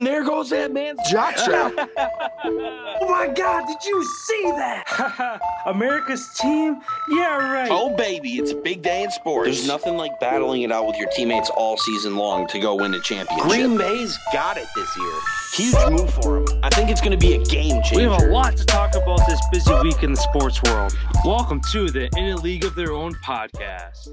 There goes that man's jock strap. oh my God, did you see that? America's team? Yeah, right. Oh, baby, it's a big day in sports. There's nothing like battling it out with your teammates all season long to go win a championship. Green Bay's got it this year. Huge move for them. I think it's going to be a game changer. We have a lot to talk about this busy week in the sports world. Welcome to the In a League of Their Own podcast.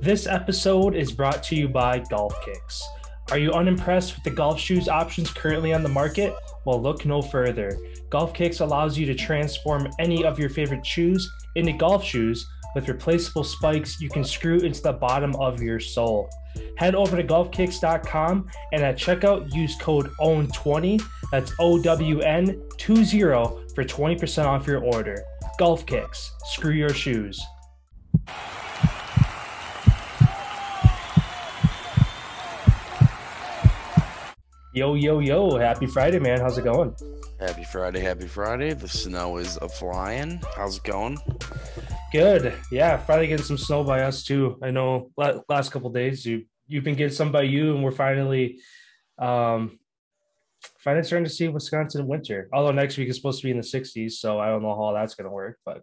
This episode is brought to you by Golf Kicks. Are you unimpressed with the golf shoes options currently on the market? Well, look no further. Golf Kicks allows you to transform any of your favorite shoes into golf shoes with replaceable spikes you can screw into the bottom of your sole. Head over to golfkicks.com and at checkout use code OWN20, that's O W N 20 for 20% off your order. Golf Kicks, screw your shoes. Yo, yo, yo. Happy Friday, man. How's it going? Happy Friday, happy Friday. The snow is a flying. How's it going? Good. Yeah, Friday getting some snow by us too. I know last couple days you you've been getting some by you, and we're finally um finally starting to see Wisconsin winter. Although next week is supposed to be in the 60s, so I don't know how that's gonna work, but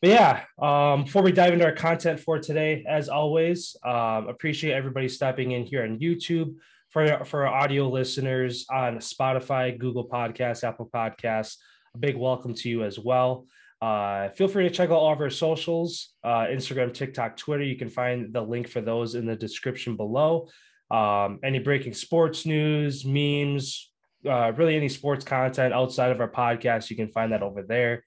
but yeah, um, before we dive into our content for today, as always, um, appreciate everybody stepping in here on YouTube for for our audio listeners on Spotify, Google Podcasts, Apple Podcasts. A big welcome to you as well. Uh, feel free to check out all of our socials uh, Instagram, TikTok, Twitter. You can find the link for those in the description below. Um, any breaking sports news, memes, uh, really any sports content outside of our podcast, you can find that over there.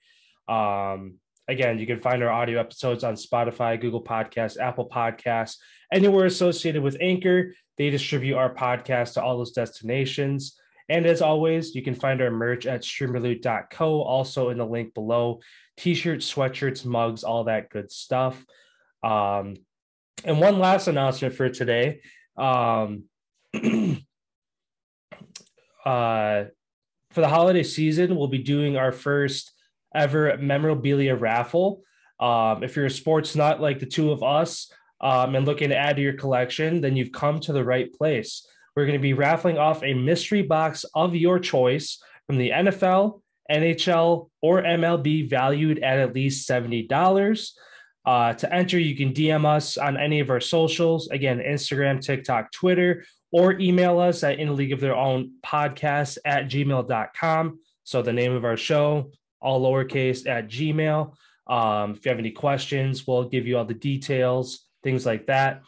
Um, again, you can find our audio episodes on Spotify, Google Podcasts, Apple Podcasts, anywhere associated with Anchor. They distribute our podcast to all those destinations. And as always, you can find our merch at streamerloot.co, also in the link below. T-shirts, sweatshirts, mugs, all that good stuff. Um, and one last announcement for today. Um, uh, for the holiday season, we'll be doing our first ever memorabilia raffle. Um, if you're a sports nut like the two of us, um, and looking to add to your collection, then you've come to the right place. We're going to be raffling off a mystery box of your choice from the NFL, NHL, or MLB valued at at least $70. Uh, to enter, you can DM us on any of our socials again, Instagram, TikTok, Twitter, or email us at In a League of Their Own podcast at gmail.com. So the name of our show, all lowercase at Gmail. Um, if you have any questions, we'll give you all the details things like that.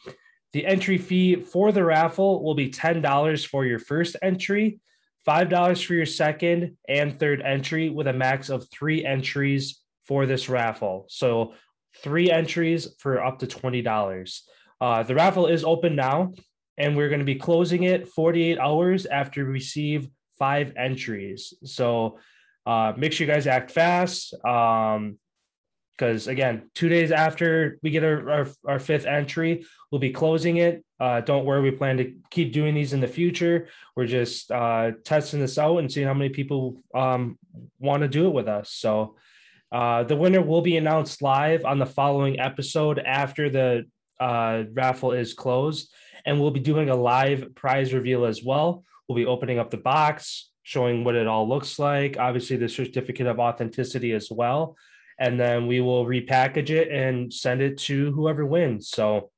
The entry fee for the raffle will be $10 for your first entry, $5 for your second and third entry, with a max of three entries for this raffle. So, three entries for up to $20. Uh, the raffle is open now, and we're going to be closing it 48 hours after we receive five entries. So, uh, make sure you guys act fast. Um, because again, two days after we get our, our, our, fifth entry, we'll be closing it. Uh, don't worry, we plan to keep doing these in the future. We're just uh, testing this out and seeing how many people um, want to do it with us. So uh, the winner will be announced live on the following episode after the uh, raffle is closed, and we'll be doing a live prize reveal as well. We'll be opening up the box, showing what it all looks like. Obviously, the certificate of authenticity as well and then we will repackage it and send it to whoever wins. So,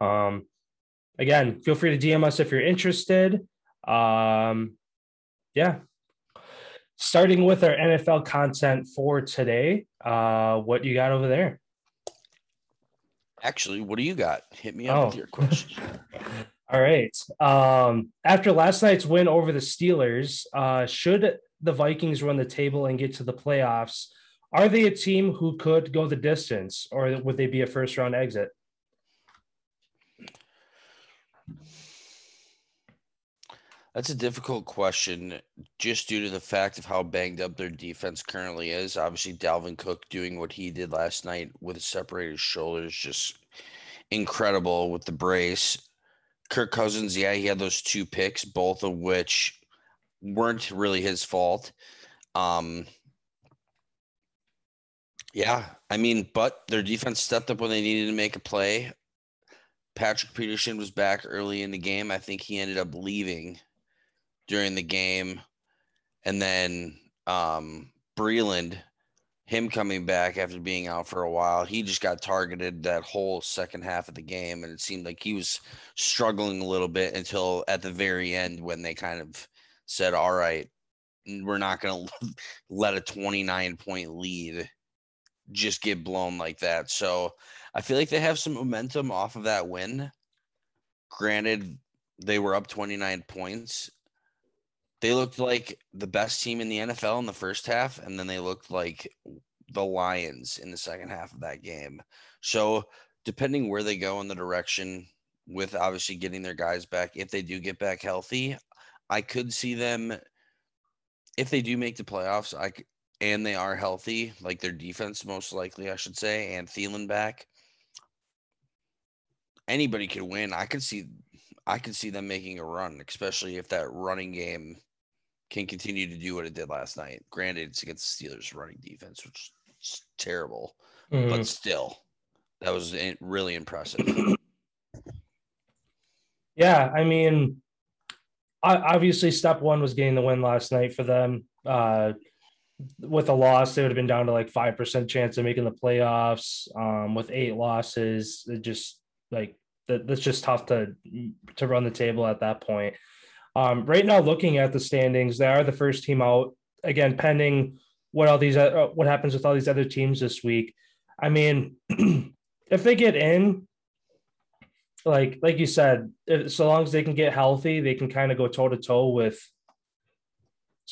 um, again, feel free to DM us if you're interested. Um, yeah. Starting with our NFL content for today, uh, what you got over there? Actually, what do you got? Hit me up oh. with your question. All right. Um, after last night's win over the Steelers, uh, should the Vikings run the table and get to the playoffs? Are they a team who could go the distance, or would they be a first round exit? That's a difficult question just due to the fact of how banged up their defense currently is. Obviously, Dalvin Cook doing what he did last night with separated shoulders, just incredible with the brace. Kirk Cousins, yeah, he had those two picks, both of which weren't really his fault. Um, yeah, I mean, but their defense stepped up when they needed to make a play. Patrick Peterson was back early in the game. I think he ended up leaving during the game. And then um Breeland, him coming back after being out for a while, he just got targeted that whole second half of the game. And it seemed like he was struggling a little bit until at the very end when they kind of said, All right, we're not going to let a 29 point lead just get blown like that. So I feel like they have some momentum off of that win. Granted, they were up 29 points. They looked like the best team in the NFL in the first half, and then they looked like the Lions in the second half of that game. So, depending where they go in the direction with obviously getting their guys back, if they do get back healthy, I could see them if they do make the playoffs, I and they are healthy, like their defense most likely, I should say, and Thielen back. Anybody could win. I could see I could see them making a run, especially if that running game can continue to do what it did last night. Granted, it's against the Steelers running defense, which is terrible, mm-hmm. but still, that was really impressive. yeah, I mean, obviously, step one was getting the win last night for them. Uh, with a loss, they would have been down to like five percent chance of making the playoffs. Um, with eight losses, it just like that, that's just tough to to run the table at that point. Um, right now, looking at the standings, they are the first team out. Again, pending what all these uh, what happens with all these other teams this week. I mean, if they get in, like like you said, if, so long as they can get healthy, they can kind of go toe to toe with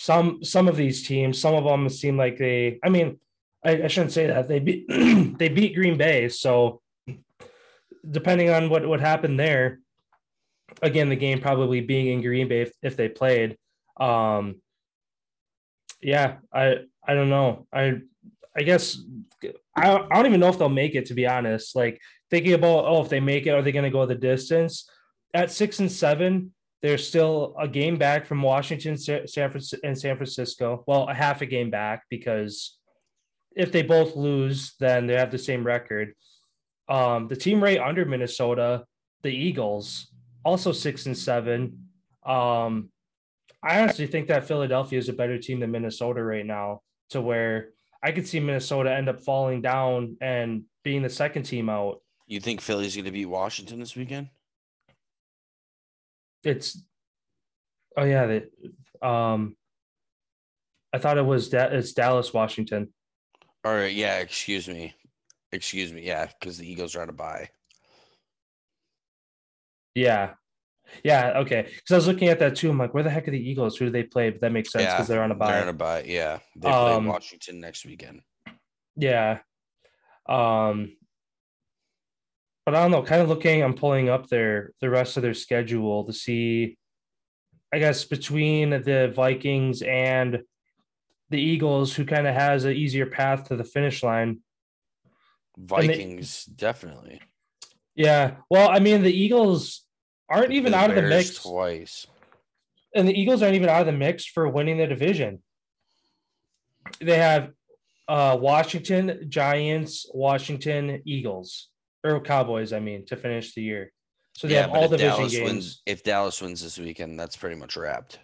some some of these teams. Some of them seem like they. I mean, I, I shouldn't say that they beat they beat Green Bay. So depending on what what happened there, again, the game probably being in Green Bay if, if they played. Um, yeah, I I don't know. I I guess I, I don't even know if they'll make it to be honest. Like thinking about oh, if they make it, are they going to go the distance? At six and seven, they're still a game back from Washington, San Francisco, and San Francisco. Well, a half a game back because if they both lose, then they have the same record. Um, the team right under Minnesota, the Eagles, also six and seven. Um, I honestly think that Philadelphia is a better team than Minnesota right now, to where I could see Minnesota end up falling down and being the second team out. You think Philly's going to beat Washington this weekend? It's oh yeah, they, um, I thought it was that it's Dallas, Washington. All right, yeah. Excuse me, excuse me. Yeah, because the Eagles are on a bye. Yeah. Yeah. Okay. Because I was looking at that too. I'm like, where the heck are the Eagles? Who do they play? But that makes sense because yeah, they're on a bye. They're on a bye. Yeah. They play um, Washington next weekend. Yeah. Um, but I don't know. Kind of looking, I'm pulling up their the rest of their schedule to see. I guess between the Vikings and the Eagles, who kind of has an easier path to the finish line. Vikings, they, definitely. Yeah. Well, I mean, the Eagles aren't even out of the mix twice. And the Eagles aren't even out of the mix for winning the division. They have uh, Washington Giants, Washington Eagles, or Cowboys, I mean, to finish the year. So they yeah, have all division Dallas games. Wins, if Dallas wins this weekend, that's pretty much wrapped.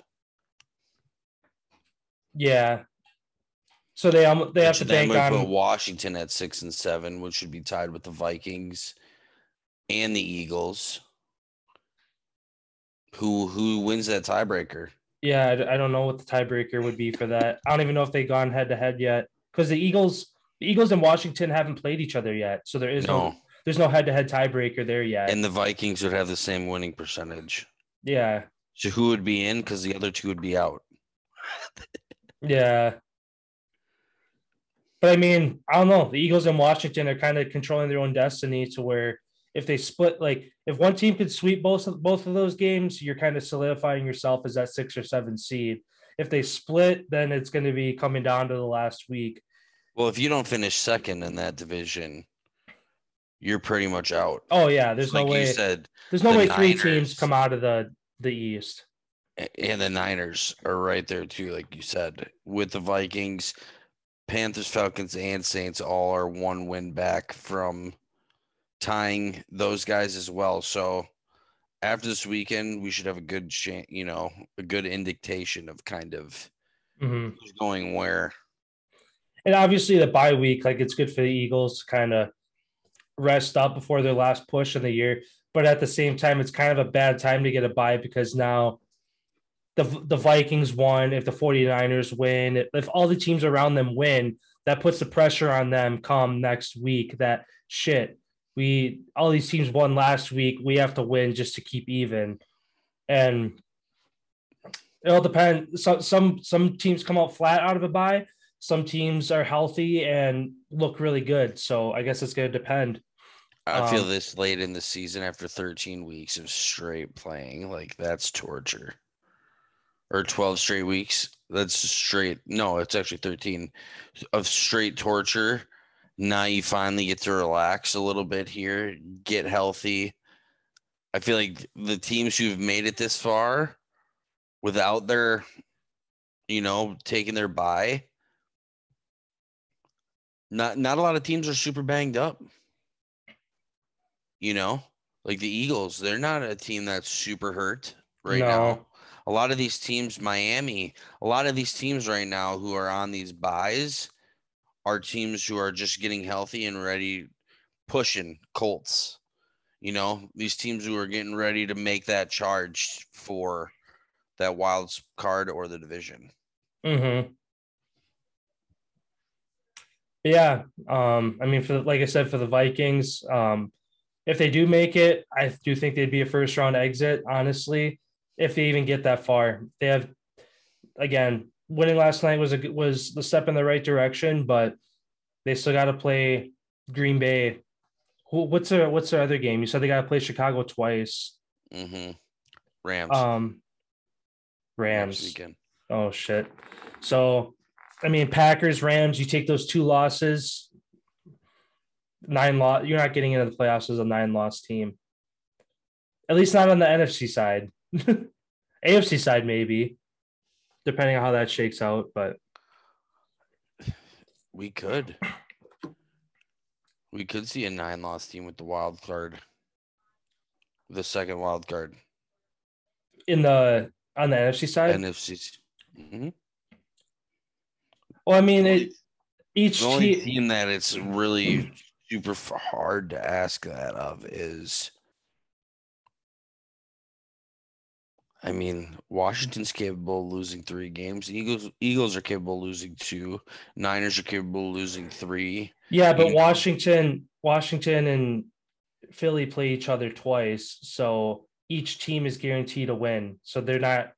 Yeah. So they um, they have to bank on put Washington at six and seven, which should be tied with the Vikings and the Eagles. Who who wins that tiebreaker? Yeah, I, I don't know what the tiebreaker would be for that. I don't even know if they've gone head to head yet because the Eagles, the Eagles and Washington haven't played each other yet, so there is no, no there's no head to head tiebreaker there yet. And the Vikings would have the same winning percentage. Yeah. So who would be in? Because the other two would be out. yeah. But I mean, I don't know. The Eagles and Washington are kind of controlling their own destiny to where if they split like if one team could sweep both of both of those games, you're kind of solidifying yourself as that six or seven seed. If they split, then it's going to be coming down to the last week. Well, if you don't finish second in that division, you're pretty much out. Oh yeah, there's no way. said there's no the way three teams come out of the the East. And the Niners are right there too, like you said, with the Vikings, Panthers, Falcons, and Saints all are one win back from tying those guys as well. So after this weekend, we should have a good chance, you know, a good indication of kind of hmm who's going where. And obviously, the bye week, like it's good for the Eagles to kind of rest up before their last push in the year. But at the same time, it's kind of a bad time to get a bye because now the the Vikings won. If the 49ers win, if all the teams around them win, that puts the pressure on them come next week that shit, we all these teams won last week. We have to win just to keep even. And it all depends. Some some some teams come out flat out of a bye. Some teams are healthy and look really good. So I guess it's going to depend. I feel Um, this late in the season after 13 weeks of straight playing, like that's torture. Or 12 straight weeks. That's straight. No, it's actually 13 of straight torture. Now you finally get to relax a little bit here, get healthy. I feel like the teams who've made it this far without their, you know, taking their bye, not not a lot of teams are super banged up. You know, like the Eagles, they're not a team that's super hurt right now. A lot of these teams, Miami, a lot of these teams right now who are on these byes are teams who are just getting healthy and ready, pushing Colts. You know, these teams who are getting ready to make that charge for that wild card or the division. Mm-hmm. Yeah. Um, I mean, for like I said, for the Vikings, um, if they do make it, I do think they'd be a first round exit, honestly, if they even get that far. They have again, winning last night was a was the step in the right direction, but they still got to play Green Bay. What's their what's their other game? You said they got to play Chicago twice. Mm-hmm. Rams. Um, Rams. weekend. Oh shit. So I mean Packers, Rams, you take those two losses, nine loss, you're not getting into the playoffs as a nine loss team. At least not on the NFC side. AFC side, maybe, depending on how that shakes out. But We could. We could see a nine loss team with the wild card. The second wild card. in the on the NFC side, NFC. Mhm. Well, I mean, it each The only team. team that it's really super hard to ask that of is. I mean, Washington's capable of losing three games. Eagles Eagles are capable of losing two. Niners are capable of losing three. Yeah, but you- Washington, Washington, and Philly play each other twice, so each team is guaranteed a win. So they're not.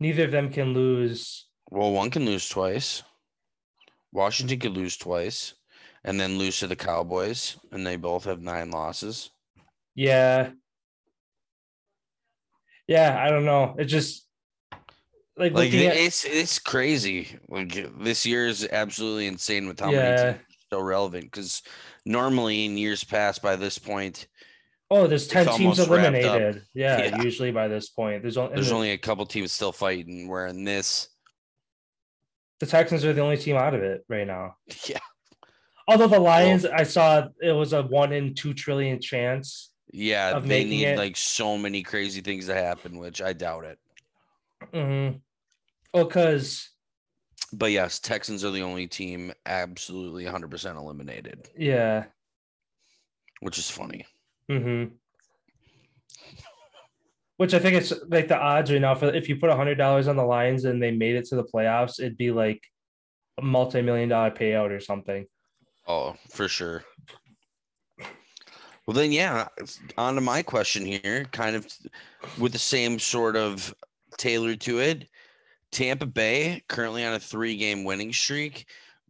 Neither of them can lose. Well, one can lose twice. Washington could lose twice and then lose to the Cowboys, and they both have nine losses. Yeah. Yeah, I don't know. It just like, Like at, it's it's crazy. Like this year is absolutely insane with how many teams are still relevant. Because normally in years past, by this point, oh, there's ten teams almost wrapped up. eliminated. Yeah, Yeah. usually by this point, there's only, there's only a couple teams still fighting. Where in this, the Texans are the only team out of it right now. yeah, Although the Lions, I saw it was a one in two trillion chance. yeah, they need it- like so many crazy things to happen, which I doubt it. Mm-hmm. Well, because But yes, Texans are the only team absolutely 100% eliminated, yeah. which is funny. Mm-hmm. Which I think it's like the odds right now for if you put hundred dollars on the Lions and they made it to the playoffs, it'd be like a multi-million dollar payout or something. Oh, for sure. Well, then, yeah, on to my question here, kind of with the same sort of tailored to it. Tampa Bay currently on a three game winning streak.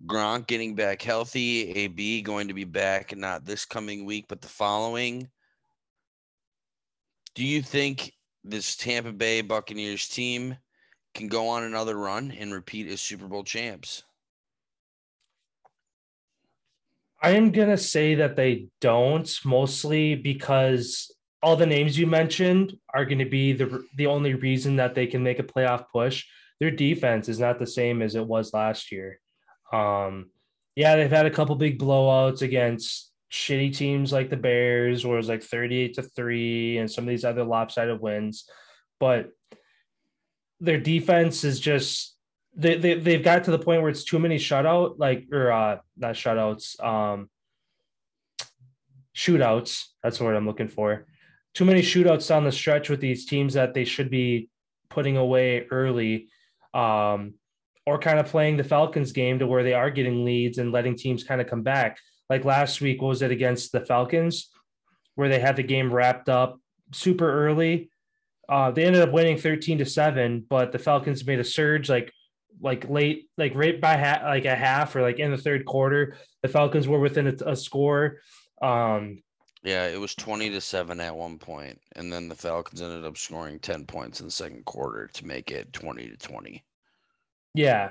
Gronk getting back healthy. AB going to be back not this coming week, but the following. Do you think this Tampa Bay Buccaneers team can go on another run and repeat as Super Bowl champs? I am gonna say that they don't, mostly because all the names you mentioned are going to be the the only reason that they can make a playoff push. Their defense is not the same as it was last year. Um, yeah, they've had a couple big blowouts against shitty teams like the Bears, where it was like 38 to 3, and some of these other lopsided wins. But their defense is just they, they they've got to the point where it's too many shutout, like or uh not shutouts, um shootouts. That's what I'm looking for. Too many shootouts down the stretch with these teams that they should be putting away early. Um or kind of playing the Falcons game to where they are getting leads and letting teams kind of come back. Like last week, was it against the Falcons, where they had the game wrapped up super early? Uh, they ended up winning 13 to 7, but the Falcons made a surge like like late, like right by ha- like a half or like in the third quarter. The Falcons were within a, a score. Um, yeah, it was 20 to 7 at one point, and then the Falcons ended up scoring 10 points in the second quarter to make it 20 to 20. Yeah.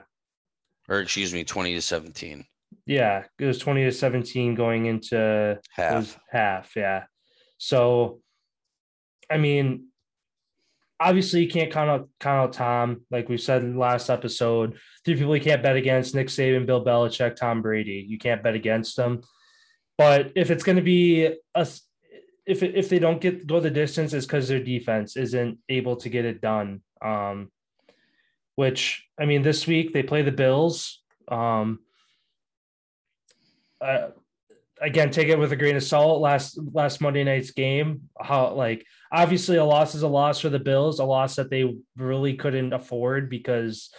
Or excuse me, 20 to 17. Yeah, it was 20 to 17 going into half. Half, yeah. So I mean, obviously you can't count out count out Tom, like we said in the last episode. Three people you can't bet against: Nick Saban, Bill Belichick, Tom Brady. You can't bet against them. But if it's going to be a, if if they don't get go the distance, it's because their defense isn't able to get it done. Um, which I mean, this week they play the Bills. Um, uh, again, take it with a grain of salt. Last last Monday night's game, how like obviously a loss is a loss for the Bills, a loss that they really couldn't afford because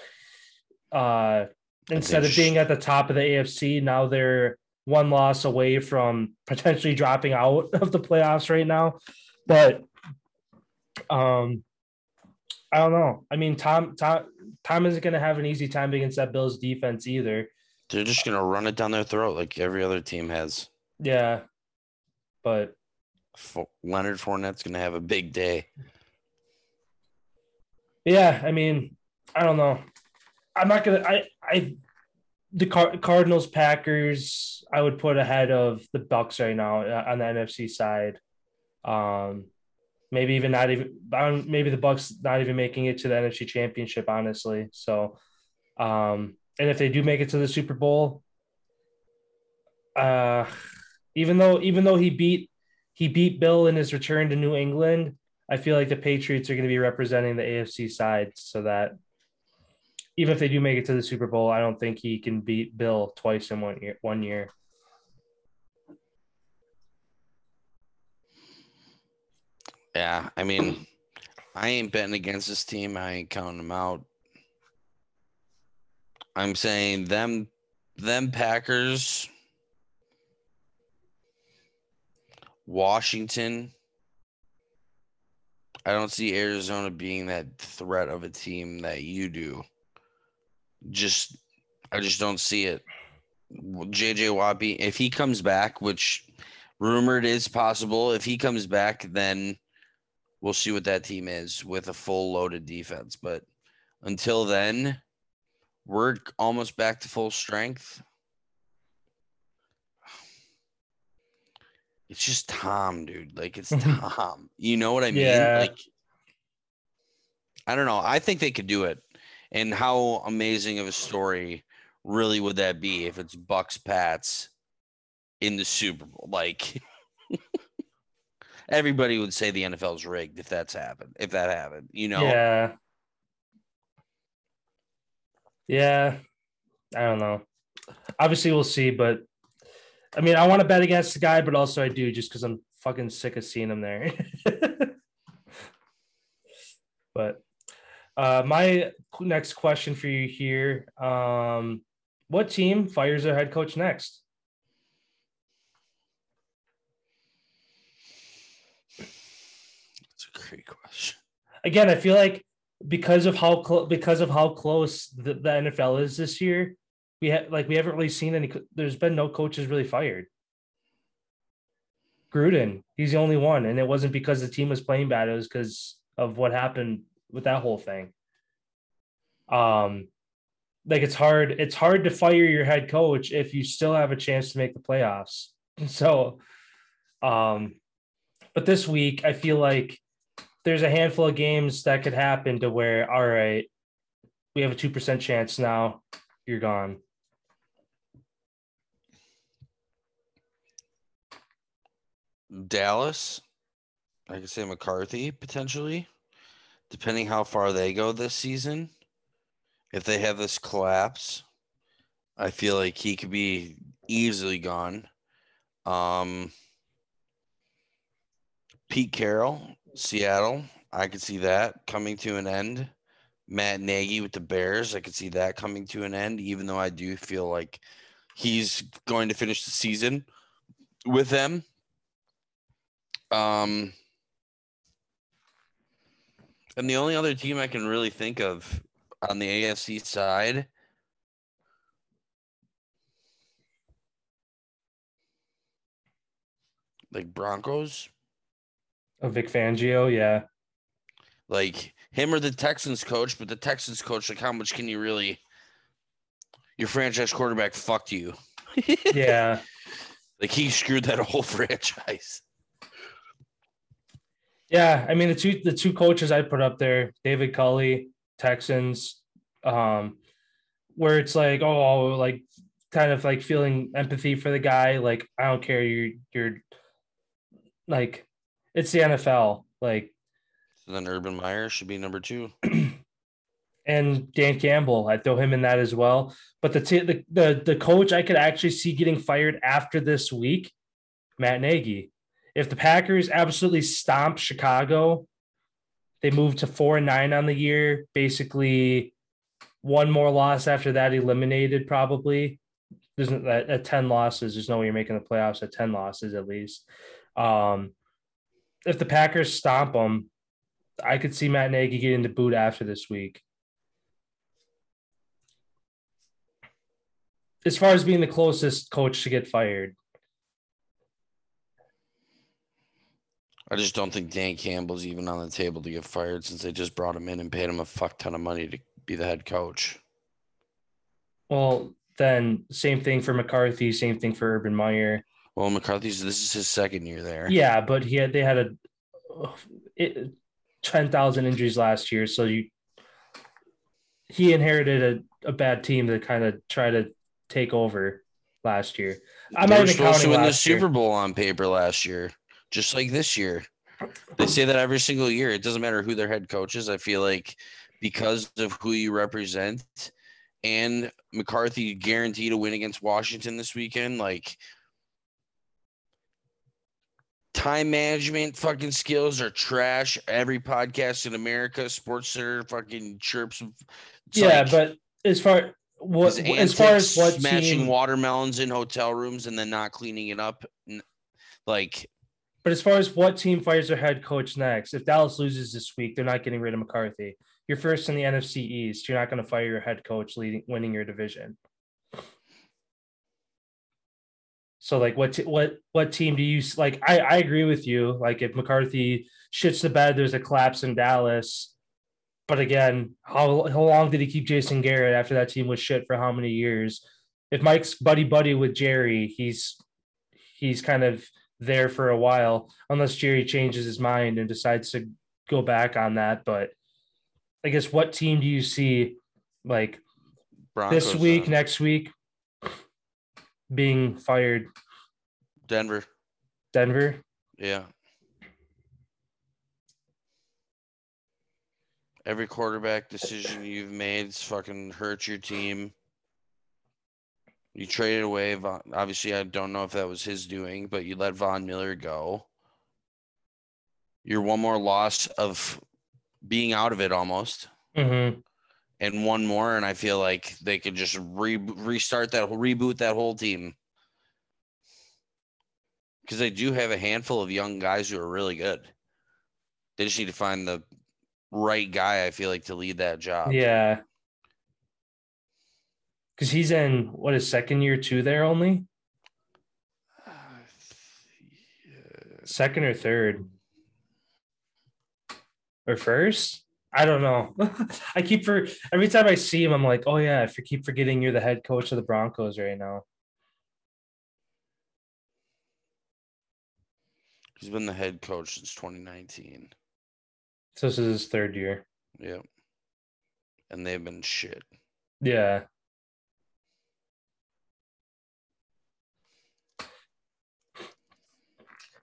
uh, instead of being at the top of the AFC, now they're one loss away from potentially dropping out of the playoffs right now. But um, I don't know. I mean, Tom Tom Tom isn't going to have an easy time against that Bills defense either. They're just going to run it down their throat like every other team has. Yeah, but Leonard Fournette's going to have a big day. Yeah, I mean, I don't know. I'm not gonna. I I the Car- Cardinals Packers I would put ahead of the Bucs right now uh, on the NFC side. Um, maybe even not even maybe the Bucs not even making it to the NFC Championship, honestly. So, um, and if they do make it to the Super Bowl, uh, even though even though he beat he beat Bill in his return to New England, I feel like the Patriots are going to be representing the AFC side, so that even if they do make it to the Super Bowl, I don't think he can beat Bill twice in one year. One year. Yeah, I mean, I ain't betting against this team. I ain't counting them out. I'm saying them, them Packers, Washington. I don't see Arizona being that threat of a team that you do. Just, I just don't see it. JJ Watt, if he comes back, which rumored is possible, if he comes back, then we'll see what that team is with a full loaded defense. But until then, we're almost back to full strength. It's just Tom, dude. Like it's Tom. You know what I mean? Yeah. Like I don't know. I think they could do it. And how amazing of a story really would that be if it's Bucs Pats in the Super Bowl? Like everybody would say the NFL's rigged if that's happened. If that happened, you know. Yeah. Yeah. I don't know. Obviously, we'll see, but I mean, I want to bet against the guy, but also I do just because I'm fucking sick of seeing him there. but uh, my next question for you here: um, What team fires their head coach next? That's a great question. Again, I feel like because of how close because of how close the, the NFL is this year, we have like we haven't really seen any. There's been no coaches really fired. Gruden, he's the only one, and it wasn't because the team was playing bad. It was because of what happened with that whole thing. Um, like it's hard. It's hard to fire your head coach if you still have a chance to make the playoffs. So, um, but this week I feel like there's a handful of games that could happen to where, all right, we have a 2% chance now, you're gone. Dallas. I could say McCarthy potentially, depending how far they go this season. If they have this collapse, I feel like he could be easily gone. Um, Pete Carroll, Seattle. I could see that coming to an end. Matt Nagy with the Bears. I could see that coming to an end, even though I do feel like he's going to finish the season with them. Um, and the only other team I can really think of on the AFC side. Like Broncos, Oh, Vic Fangio, yeah. like him or the Texans coach, but the Texans coach, like how much can you really? Your franchise quarterback fucked you. Yeah. Like he screwed that whole franchise. Yeah, I mean the two the two coaches I put up there, David Culley, Texans, um, where it's like, oh, like kind of like feeling empathy for the guy. Like, I don't care, you're you're like it's the NFL. Like So then Urban Meyer should be number two. and Dan Campbell, I'd throw him in that as well. But the t- the, the the coach I could actually see getting fired after this week, Matt Nagy. If the Packers absolutely stomp Chicago, they move to four and nine on the year. Basically, one more loss after that, eliminated probably. There's at, at ten losses. There's no way you're making the playoffs at ten losses at least. Um, if the Packers stomp them, I could see Matt Nagy getting the boot after this week. As far as being the closest coach to get fired, I just don't think Dan Campbell's even on the table to get fired since they just brought him in and paid him a fuck ton of money to be the head coach. well, then same thing for McCarthy, same thing for Urban Meyer. Well, McCarthy's this is his second year there. Yeah, but he had they had a it, ten thousand injuries last year, so you he inherited a, a bad team to kind of try to take over last year. I'm not even supposed to win the. Super Bowl on paper last year, just like this year. They say that every single year. It doesn't matter who their head coach is. I feel like because of who you represent and McCarthy guaranteed a win against Washington this weekend, like time management fucking skills are trash. Every podcast in America, Sports Center fucking chirps. Yeah, like but as far what as far as what smashing team, watermelons in hotel rooms and then not cleaning it up, like but as far as what team fires their head coach next, if Dallas loses this week, they're not getting rid of McCarthy. You're first in the NFC East. You're not going to fire your head coach leading winning your division. So like what t- what what team do you like? I I agree with you. Like if McCarthy shits the bed, there's a collapse in Dallas. But again, how how long did he keep Jason Garrett after that team was shit for how many years? If Mike's buddy buddy with Jerry, he's he's kind of there for a while, unless Jerry changes his mind and decides to go back on that. But I guess what team do you see like Broncos, this week, uh, next week, being fired? Denver. Denver. Yeah. Every quarterback decision you've made's fucking hurt your team. You traded away Von, obviously I don't know if that was his doing, but you let Von Miller go. You're one more loss of being out of it almost. Mm-hmm. And one more, and I feel like they could just re- restart that reboot that whole team. Because they do have a handful of young guys who are really good. They just need to find the right guy, I feel like, to lead that job. Yeah. Because he's in what his second year two there only second or third or first. I don't know. I keep for every time I see him, I'm like, oh yeah, I for, keep forgetting you're the head coach of the Broncos right now. He's been the head coach since 2019. So this is his third year. Yep. And they've been shit. Yeah.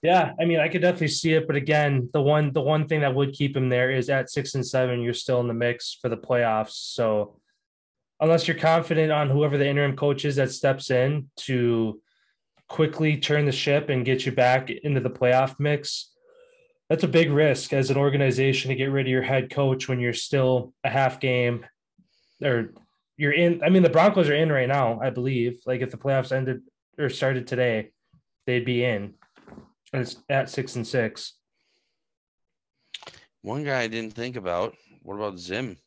Yeah, I mean, I could definitely see it, but again, the one the one thing that would keep him there is at six and seven, you're still in the mix for the playoffs. So unless you're confident on whoever the interim coach is that steps in to quickly turn the ship and get you back into the playoff mix, that's a big risk as an organization to get rid of your head coach when you're still a half game or you're in. I mean, the Broncos are in right now, I believe. Like if the playoffs ended or started today, they'd be in. It's at six and six. One guy I didn't think about. What about Zim?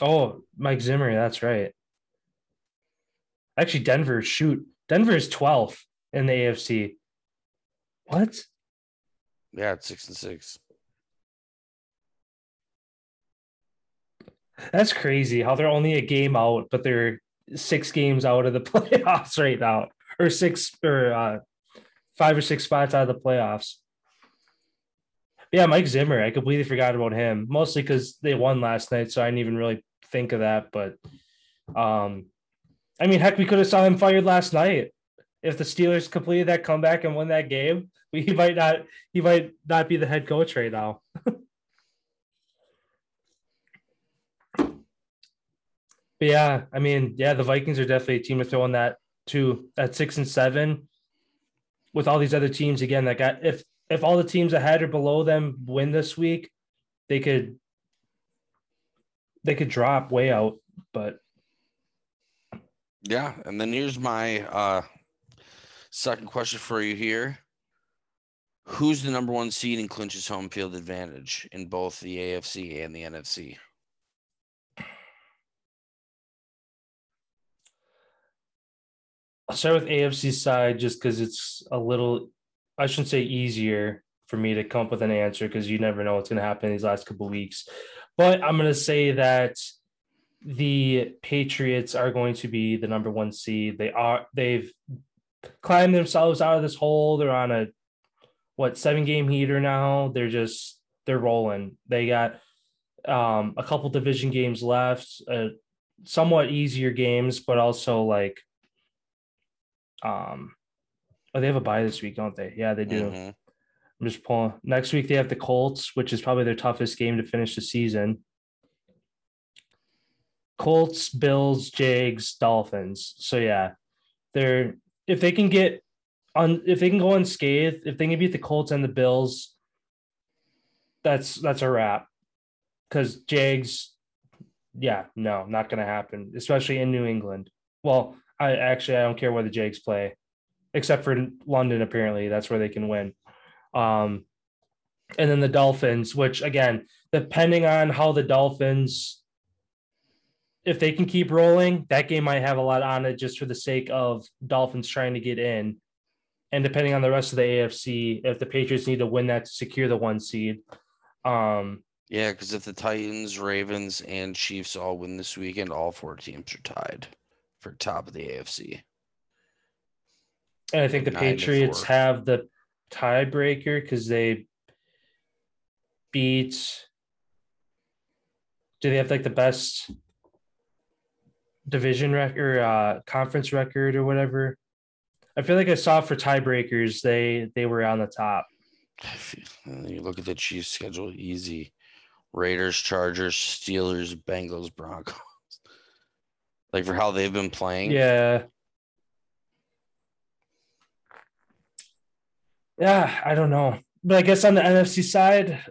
Oh, Mike Zimmer. That's right. Actually, Denver. Shoot, Denver is 12th in the AFC. What? Yeah, it's six and six. That's crazy how they're only a game out, but they're six games out of the playoffs right now, or six or uh, five or six spots out of the playoffs. Yeah, Mike Zimmer. I completely forgot about him, mostly because they won last night, so I didn't even really think of that. But, um, I mean, heck, we could have saw him fired last night if the Steelers completed that comeback and won that game. He might not. He might not be the head coach right now. But yeah, I mean, yeah, the Vikings are definitely a team to throw in that too at six and seven. With all these other teams again that got if if all the teams ahead or below them win this week, they could they could drop way out. But yeah, and then here's my uh second question for you here. Who's the number one seed and clinches home field advantage in both the AFC and the NFC? I'll start with AFC side just because it's a little, I shouldn't say easier for me to come up with an answer because you never know what's going to happen these last couple weeks. But I'm going to say that the Patriots are going to be the number one seed. They are, they've climbed themselves out of this hole. They're on a, what, seven game heater now. They're just, they're rolling. They got um, a couple division games left, uh, somewhat easier games, but also like, um, oh, they have a bye this week, don't they? Yeah, they do. Mm-hmm. I'm just pulling. Next week they have the Colts, which is probably their toughest game to finish the season. Colts, Bills, Jags, Dolphins. So yeah, they're if they can get on if they can go unscathed, if they can beat the Colts and the Bills, that's that's a wrap. Because Jags, yeah, no, not gonna happen, especially in New England. Well, I actually I don't care where the Jags play, except for London. Apparently, that's where they can win. Um, and then the Dolphins, which again, depending on how the Dolphins, if they can keep rolling, that game might have a lot on it just for the sake of Dolphins trying to get in. And depending on the rest of the AFC, if the Patriots need to win that to secure the one seed. Um, yeah, because if the Titans, Ravens, and Chiefs all win this weekend, all four teams are tied for top of the AFC. And I think the Patriots have the tiebreaker because they beat. Do they have like the best division record, uh, conference record, or whatever? I feel like I saw for tiebreakers they they were on the top. You look at the Chiefs' schedule: easy, Raiders, Chargers, Steelers, Bengals, Broncos like for how they've been playing. Yeah. Yeah, I don't know. But I guess on the NFC side,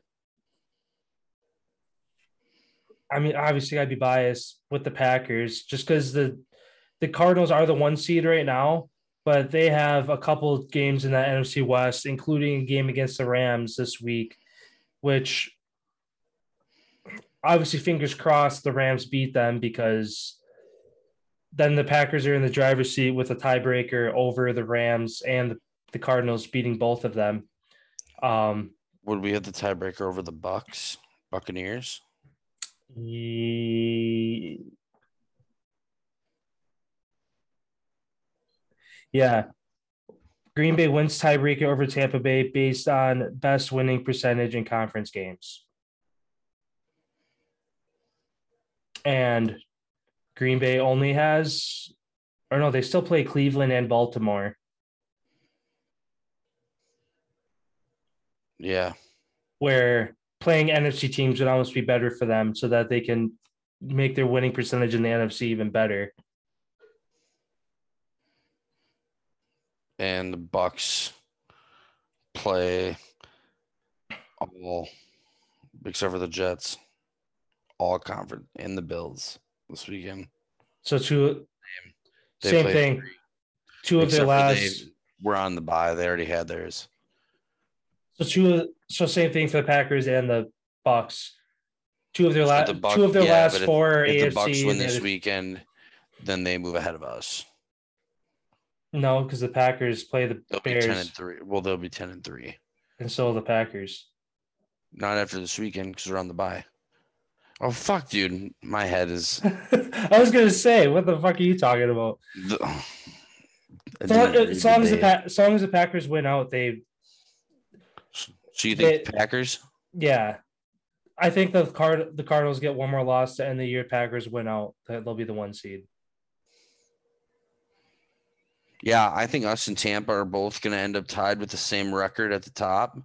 I mean, obviously I'd be biased with the Packers just because the the Cardinals are the one seed right now, but they have a couple games in the NFC West, including a game against the Rams this week, which obviously fingers crossed the Rams beat them because then the Packers are in the driver's seat with a tiebreaker over the Rams and the, Cardinals beating both of them. Um, Would we have the tiebreaker over the Bucs, Buccaneers? yeah. Green Bay wins tiebreaker over Tampa Bay based on best winning percentage in conference games. And Green Bay only has, or no, they still play Cleveland and Baltimore. Yeah. Where playing NFC teams would almost be better for them so that they can make their winning percentage in the NFC even better. And the Bucs play all except for the Jets, all conference and the Bills this weekend. So two They same thing. three, Two of their except last were on the bye. They already had theirs. so two of- so same thing for the Packers and the Bucs. Two of their last the Buc- two of their yeah, last if- four If the Bucs win this weekend, then they move ahead of us. No, because the Packers play the They'll be ten and Bears, three. Well, they'll be ten and three. and so the Packers. Not after this weekend because they're on the bye. Oh fuck, dude! My head is. I was gonna say, what the fuck are you talking about? The, So, as long as the pa- long as the Packers win out, they So you think they- Packers? yeah. I think the card the Cardinals get one more loss to end the year. Packers win out. They'll be the one seed. Yeah, I think us and Tampa are both going to end up tied with the same record at the top.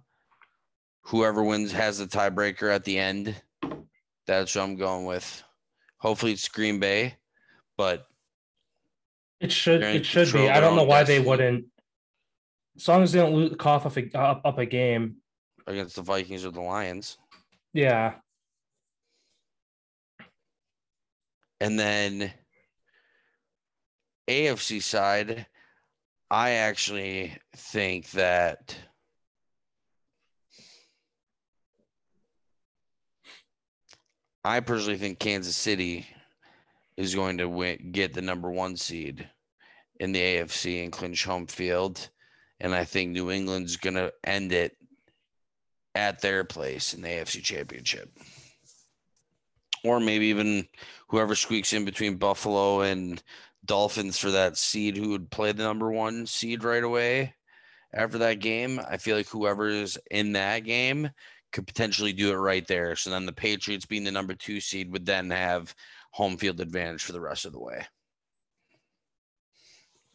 Whoever wins has the tiebreaker at the end. That's what I'm going with. Hopefully it's Green Bay, but It should it should be. I don't know why they wouldn't. As long as they don't lose, cough up a, up, up a game, against the Vikings or the Lions. yeah. And then AFC side, I actually think that I personally think Kansas City is going to win, get the number one seed in the AFC and clinch home field. And I think New England's going to end it at their place in the AFC Championship. Or maybe even whoever squeaks in between Buffalo and Dolphins for that seed who would play the number one seed right away after that game. I feel like whoever is in that game could potentially do it right there. So then the Patriots being the number two seed would then have home field advantage for the rest of the way.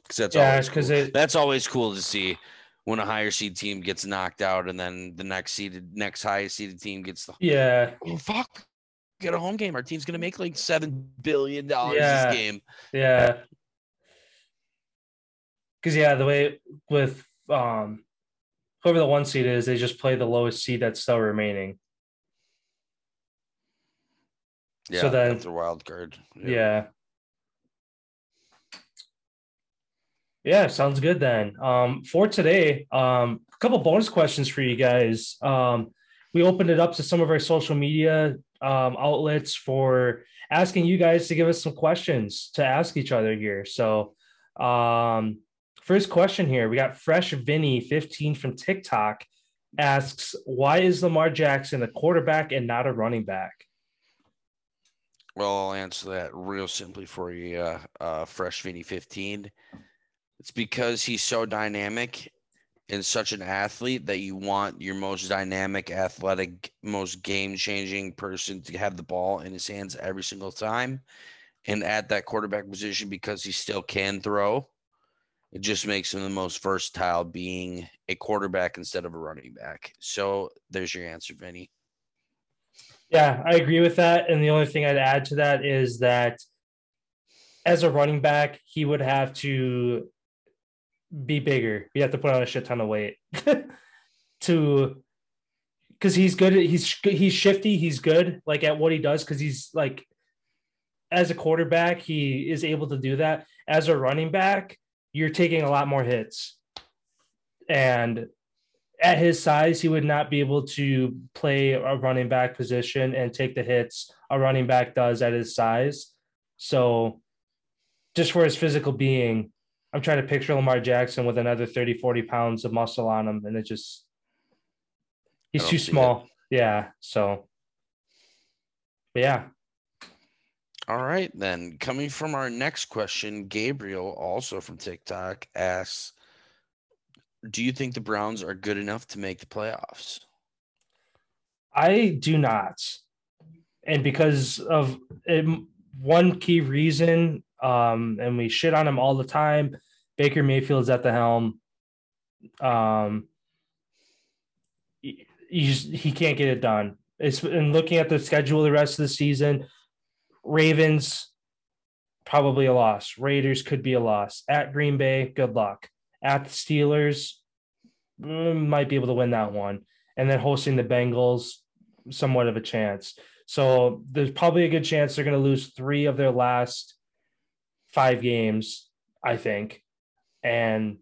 Because that's Yeah, always 'cause cool. it- that's always cool to see when a higher seed team gets knocked out and then the next seeded next highest seeded team gets the Yeah, oh fuck get a home game. Our team's gonna make like seven billion dollars Yeah. this game. yeah. Because yeah, the way with um whoever the one seed is, they just play the lowest seed that's still remaining. Yeah, So then- that's a wild card. Yep. Yeah. Yeah, sounds good then. Um, for today, um, a couple bonus questions for you guys. Um, we opened it up to some of our social media um, outlets for asking you guys to give us some questions to ask each other here. So, um, first question here, we got Fresh Vinny 15 from TikTok asks, "Why is Lamar Jackson a quarterback and not a running back?" Well, I'll answer that real simply for you, uh, uh, Fresh Vinny 15. It's because he's so dynamic and such an athlete that you want your most dynamic, athletic, most game changing person to have the ball in his hands every single time. And at that quarterback position, because he still can throw, it just makes him the most versatile being a quarterback instead of a running back. So there's your answer, Vinny. Yeah, I agree with that. And the only thing I'd add to that is that as a running back, he would have to be bigger. You have to put on a shit ton of weight to because he's good. He's he's shifty. He's good like at what he does because he's like as a quarterback, he is able to do that. As a running back, you're taking a lot more hits, and at his size, he would not be able to play a running back position and take the hits a running back does at his size. So, just for his physical being, I'm trying to picture Lamar Jackson with another 30, 40 pounds of muscle on him, and it just, he's too see it. small. Yeah. So, but yeah. All right, then. Coming from our next question, Gabriel, also from TikTok, asks Do you think the Browns are good enough to make the playoffs? I do not. And because of um, one key reason, um, and we shit on him all the time. Baker Mayfield's at the helm. Um, he, he can't get it done. It's and looking at the schedule the rest of the season, Ravens probably a loss. Raiders could be a loss. At Green Bay, good luck. At the Steelers, mm, might be able to win that one. And then hosting the Bengals, somewhat of a chance. So there's probably a good chance they're going to lose three of their last five games, I think. And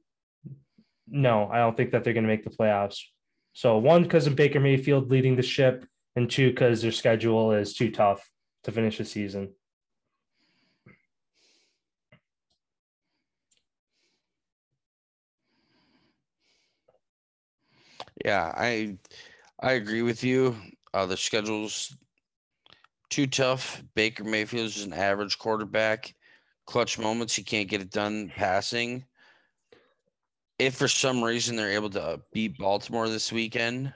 no, I don't think that they're going to make the playoffs. So one, because of Baker Mayfield leading the ship, and two, because their schedule is too tough to finish the season. Yeah, I I agree with you. Uh, the schedule's too tough. Baker Mayfield's is an average quarterback. Clutch moments, he can't get it done passing. If for some reason they're able to beat Baltimore this weekend,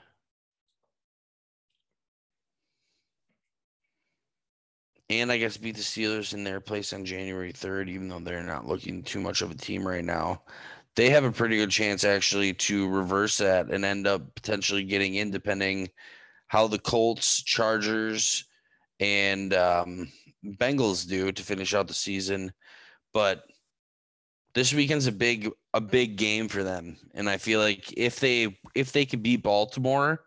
and I guess beat the Steelers in their place on January 3rd, even though they're not looking too much of a team right now they have a pretty good chance actually to reverse that and end up potentially getting in, depending how the Colts, Chargers, and um, Bengals do to finish out the season. But this weekend's a big a big game for them, and I feel like if they if they can beat Baltimore,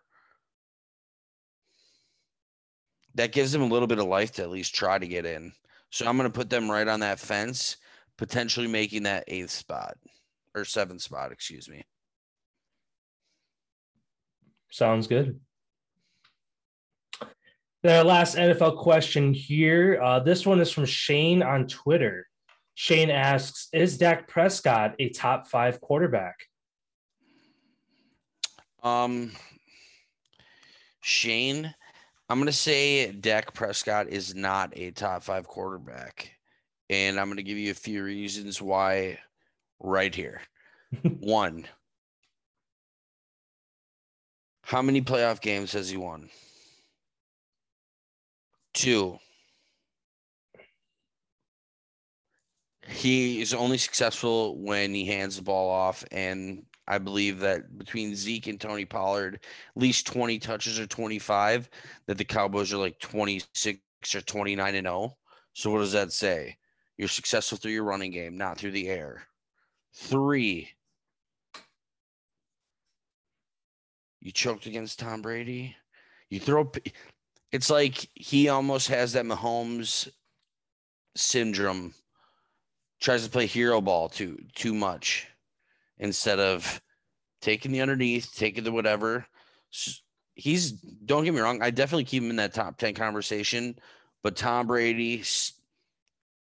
that gives them a little bit of life to at least try to get in. So I'm going to put them right on that fence, potentially making that eighth spot or seventh spot, excuse me. Sounds good. The last NFL question here. Uh, this one is from Shane on Twitter. Shane asks Is Dak Prescott a top five quarterback? Um, Shane, I'm going to say Dak Prescott is not a top five quarterback. And I'm going to give you a few reasons why right here. One. How many playoff games has he won? Two. He is only successful when he hands the ball off. And I believe that between Zeke and Tony Pollard, at least 20 touches or 25, that the Cowboys are like 26 or 29 and 0. So what does that say? You're successful through your running game, not through the air. Three. You choked against Tom Brady. You throw. It's like he almost has that Mahomes syndrome. Tries to play hero ball too too much instead of taking the underneath, taking the whatever. He's don't get me wrong. I definitely keep him in that top ten conversation, but Tom Brady,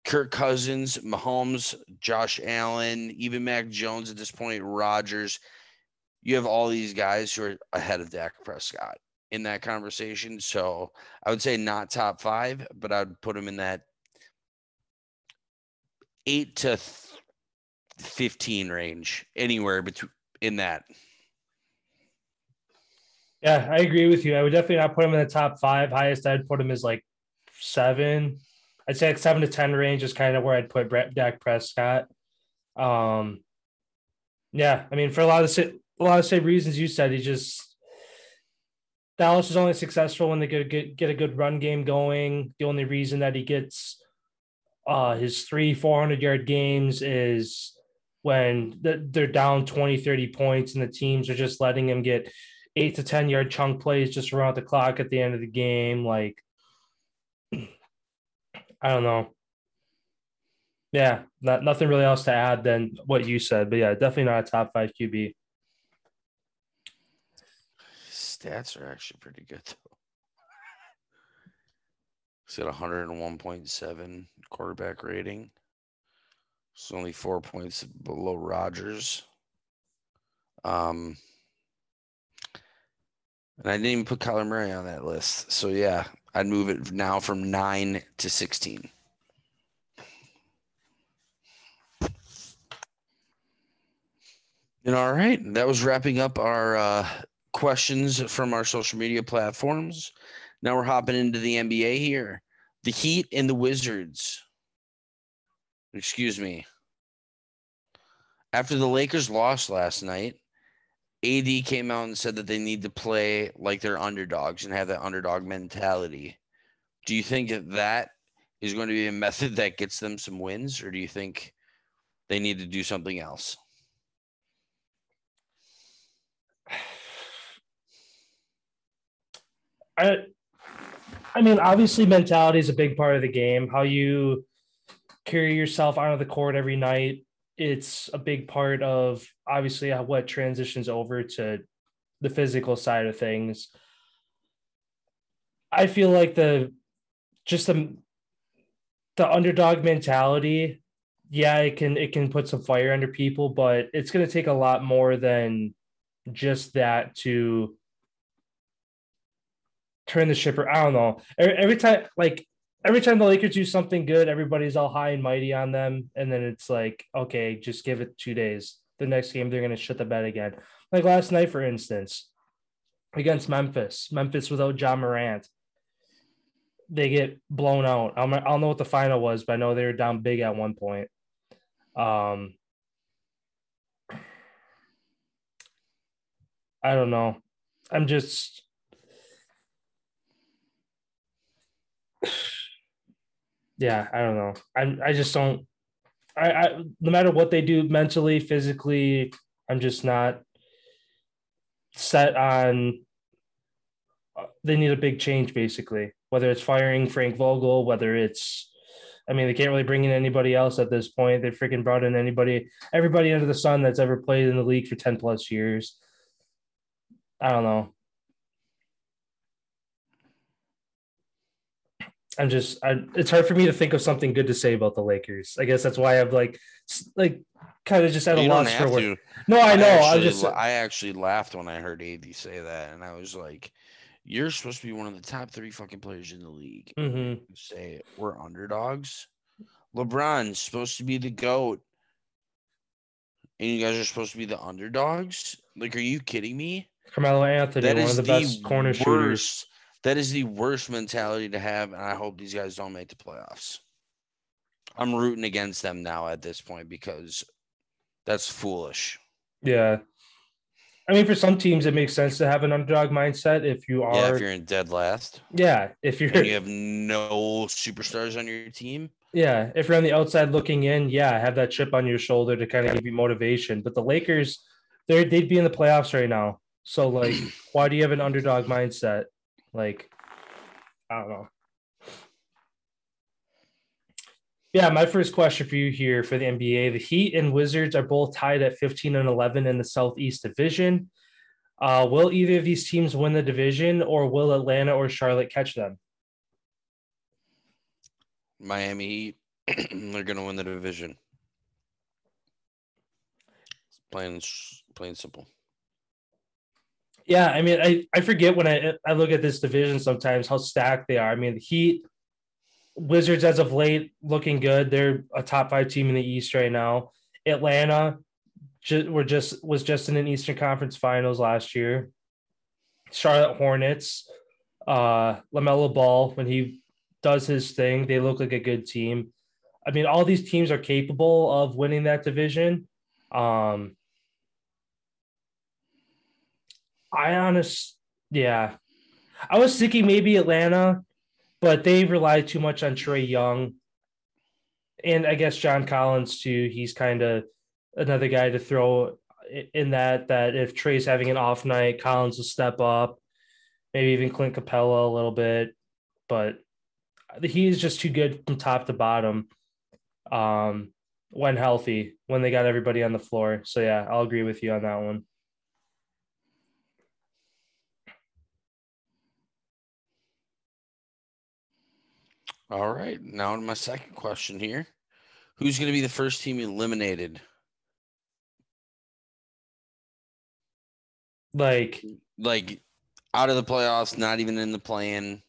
Kirk Cousins, Mahomes, Josh Allen, even Mac Jones at this point, Rodgers. You have all these guys who are ahead of Dak Prescott in that conversation. So I would say not top five, but I'd put him in that eight to 15 range, anywhere between in that. Yeah, I agree with you. I would definitely not put him in the top five. Highest I'd put him is like seven, I'd say like seven to ten range is kind of where I'd put Brett Dak Prescott. Um, yeah, I mean, for a lot of the a lot of same reasons you said, he just Dallas is only successful when they get, get get a good run game going. The only reason that he gets uh, his three 400 yard games is when they're down 20, 30 points and the teams are just letting him get eight to 10 yard chunk plays just around the clock at the end of the game. Like, I don't know. Yeah, not, nothing really else to add than what you said, but yeah, definitely not a top five QB. Stats are actually pretty good though. He's got 101.7 quarterback rating. It's only four points below Rodgers. Um, and I didn't even put Kyler Murray on that list. So yeah, I'd move it now from nine to 16. And all right, that was wrapping up our uh, questions from our social media platforms. Now we're hopping into the NBA here. The Heat and the Wizards. Excuse me. After the Lakers lost last night, AD came out and said that they need to play like they're underdogs and have that underdog mentality. Do you think that that is going to be a method that gets them some wins, or do you think they need to do something else? I, I mean, obviously, mentality is a big part of the game. How you carry yourself out of the court every night. It's a big part of obviously uh, what transitions over to the physical side of things. I feel like the just the the underdog mentality, yeah, it can it can put some fire under people, but it's going to take a lot more than just that to turn the shipper. I don't know. Every, every time, like every time the Lakers do something good, everybody's all high and mighty on them, and then it's like, okay, just give it two days. The next game, they're going to shut the bed again. Like last night, for instance, against Memphis, Memphis without Ja Morant, they get blown out. I don't know what the final was, but I know they were down big at one point. Um, I don't know. I'm just yeah, I don't know. I I just don't. I, I no matter what they do mentally, physically, I'm just not set on. Uh, they need a big change, basically. Whether it's firing Frank Vogel, whether it's, I mean, they can't really bring in anybody else at this point. They freaking brought in anybody, everybody under the sun that's ever played in the league for ten plus years. I don't know. I'm just I, it's hard for me to think of something good to say about the Lakers. I guess that's why I'm like like kind of just at a loss for words. No, I know. I, actually, I just I actually laughed when I heard AD say that, and I was like, "You're supposed to be one of the top three fucking players in the league." Mm-hmm. Say we're underdogs. LeBron's supposed to be the goat, and you guys are supposed to be the underdogs. Like, are you kidding me? Carmelo Anthony, That one is of the, best corner shooters. That is the worst mentality to have, and I hope these guys don't make the playoffs. I'm rooting against them now at this point because that's foolish. Yeah. I mean, for some teams, it makes sense to have an underdog mindset if you are. Yeah, if you're in dead last yeah, if you're. and you have no superstars on your team, Yeah, if you're on the outside looking in, yeah, have that chip on your shoulder to kind of give you motivation. But the Lakers, they they'd be in the playoffs right now. So like, why do you have an underdog mindset? Like, I don't know. Yeah, my first question for you here for the NBA: the Heat and Wizards are both tied at 15 and 11 in the Southeast Division. Uh, will either of these teams win the division, or will Atlanta or Charlotte catch them? Miami Heat, they're gonna win the division. It's plain, s- plain simple. Yeah, I mean, I, I forget when I I look at this division sometimes how stacked they are. I mean, the Heat, Wizards as of late looking good. They're a top five team in the East right now. Atlanta, ju- were just was just in an Eastern Conference Finals last year. Charlotte Hornets, uh, LaMelo Ball when he does his thing, they look like a good team. I mean, all these teams are capable of winning that division. Um, I honest, yeah, I was thinking maybe Atlanta, but they rely too much on Trae Young, and I guess John Collins too. He's kind of another guy to throw in that. That if Trae's having an off night, Collins will step up, maybe even Clint Capela a little bit, but he is just too good from top to bottom. Um, when healthy, when they got everybody on the floor. So yeah, I'll agree with you on that one. All right. Now to my second question here. Who's gonna be the first team eliminated? Like Like out of the playoffs, not even in the plan.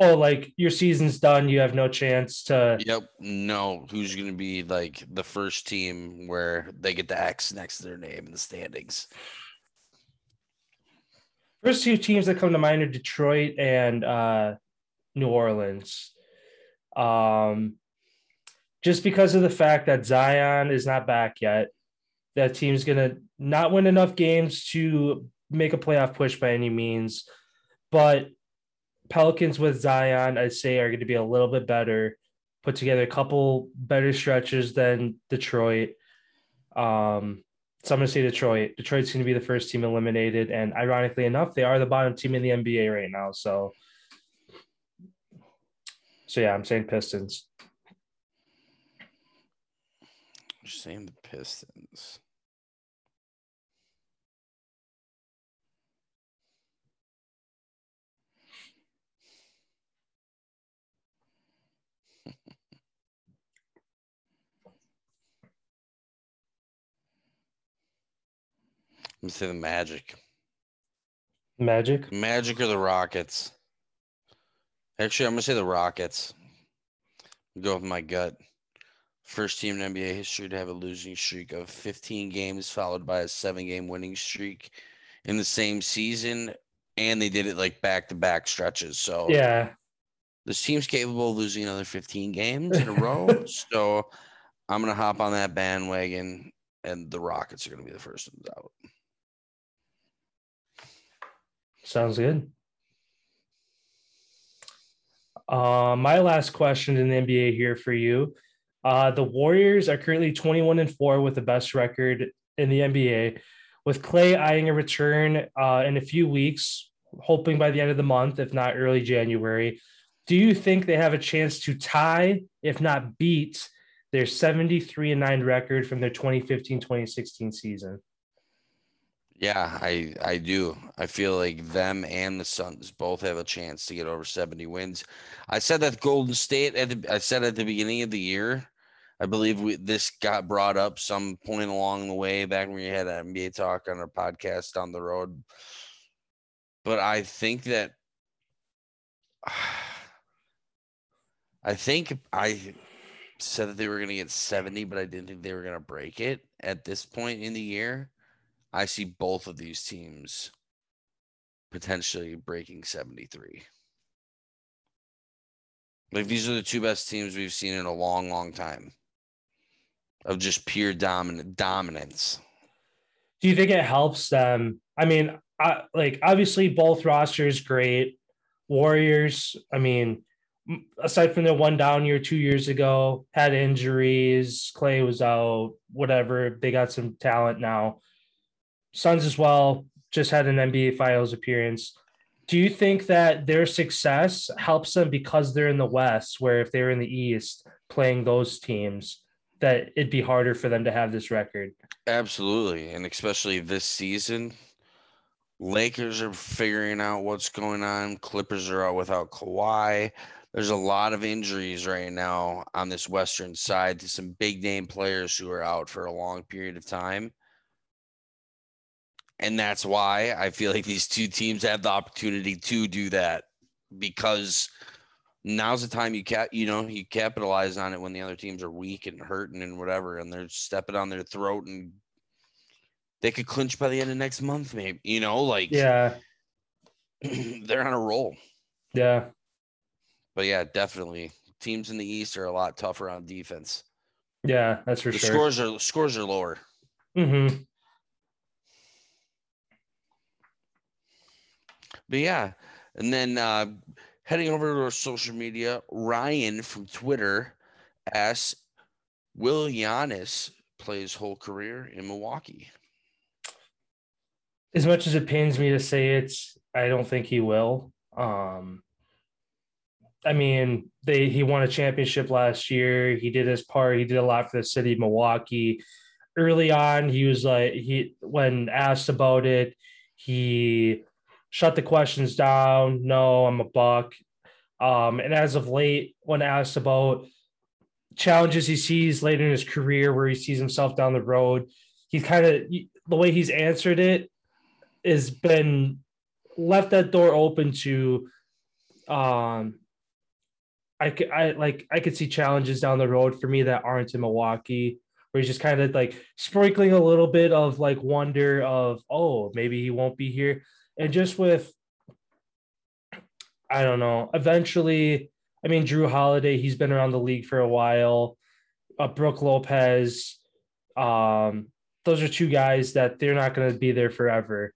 oh, like your season's done, you have no chance to. Yep. No. Who's gonna be like the first team where they get the X next to their name in the standings? First two teams that come to mind are Detroit and uh, New Orleans. Um, just because of the fact that Zion is not back yet. That team's gonna not win enough games to make a playoff push by any means, but Pelicans with Zion, I'd say, are going to be a little bit better. Put together a couple better stretches than Detroit. Um, so I'm going to say Detroit. Detroit's going to be the first team eliminated, and ironically enough, they are the bottom team in the NBA right now. So, so yeah, I'm saying Pistons. You're saying the Pistons. I'm gonna say the Magic. Magic. Magic or the Rockets. Actually, I'm gonna say the Rockets. Go with my gut. First team in NBA history to have a losing streak of 15 games, followed by a seven-game winning streak in the same season, and they did it like back-to-back stretches. So Yeah. this team's capable of losing another 15 games in a row. so I'm gonna hop on that bandwagon, and the Rockets are gonna be the first ones out. Sounds good. Uh, my last question in the NBA here for you. Uh, the Warriors are currently 21 and 4 with the best record in the NBA. With Clay eyeing a return uh, in a few weeks, hoping by the end of the month, if not early January, do you think they have a chance to tie, if not beat, their 73 and 9 record from their 2015 2016 season? Yeah, I I do. I feel like them and the Suns both have a chance to get over 70 wins. I said that Golden State at the I said at the beginning of the year. I believe we, this got brought up some point along the way back when we had an NBA talk on our podcast on the road. But I think that I think I said that they were going to get 70, but I didn't think they were going to break it at this point in the year. I see both of these teams potentially breaking 73. Like these are the two best teams we've seen in a long, long time of just pure dominant dominance. do you think it helps them? I mean, I, like obviously both rosters great. Warriors, I mean, aside from their one down year two years ago, had injuries. Clay was out. Whatever, they got some talent now. Suns as well just had an NBA Finals appearance. Do you think that their success helps them because they're in the West, where if they're in the East playing those teams, that it'd be harder for them to have this record? Absolutely. And especially this season, Lakers are figuring out what's going on. Clippers are out without Kawhi. There's a lot of injuries right now on this Western side to some big name players who are out for a long period of time. And that's why I feel like these two teams have the opportunity to do that because now's the time you cap you know you capitalize on it when the other teams are weak and hurting and whatever and they're stepping on their throat and they could clinch by the end of next month maybe you know like Yeah, they're on a roll. Yeah. but yeah definitely. Teams in the east are a lot tougher on defense. Yeah, that's for the sure. scores are scores are lower. Hmm But yeah, and then uh, heading over to our social media, Ryan from Twitter asks, "Will Giannis play his whole career in Milwaukee?" As much as it pains me to say it, I don't think he will. Um, I mean, they he won a championship last year. He did his part. He did a lot for the city of Milwaukee. Early on, he was like he when asked about it, he shut the questions down. No, I'm a buck. Um, and as of late, when asked about challenges he sees later in his career, where he sees himself down the road, he's kind of the way he's answered it has been left that door open to um I I like I could see challenges down the road for me that aren't in Milwaukee where he's just kind of like sprinkling a little bit of like wonder of oh maybe he won't be here and just with I don't know eventually I mean Jrue Holiday he's been around the league for a while uh, Brooke Lopez. Um, those are two guys that they're not going to be there forever.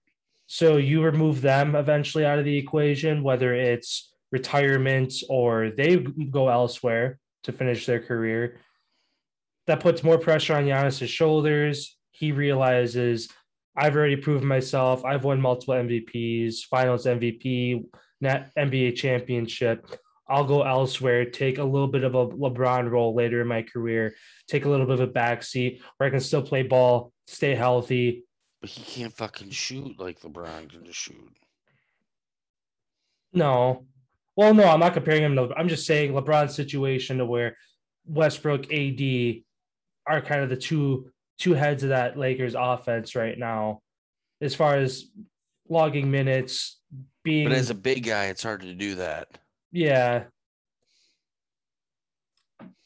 So you remove them eventually out of the equation, whether it's retirement or they go elsewhere to finish their career. That puts more pressure on Giannis's shoulders. He realizes I've already proven myself. I've won multiple MVPs, Finals MVP, net NBA championship. I'll go elsewhere, take a little bit of a LeBron role later in my career, take a little bit of a backseat where I can still play ball, stay healthy. But he can't fucking shoot like LeBron can just shoot. No. Well, no, I'm not comparing him to I'm just saying LeBron's situation to where Westbrook AD are kind of the two two heads of that Lakers offense right now. As far as logging minutes, being But as a big guy, it's hard to do that. Yeah.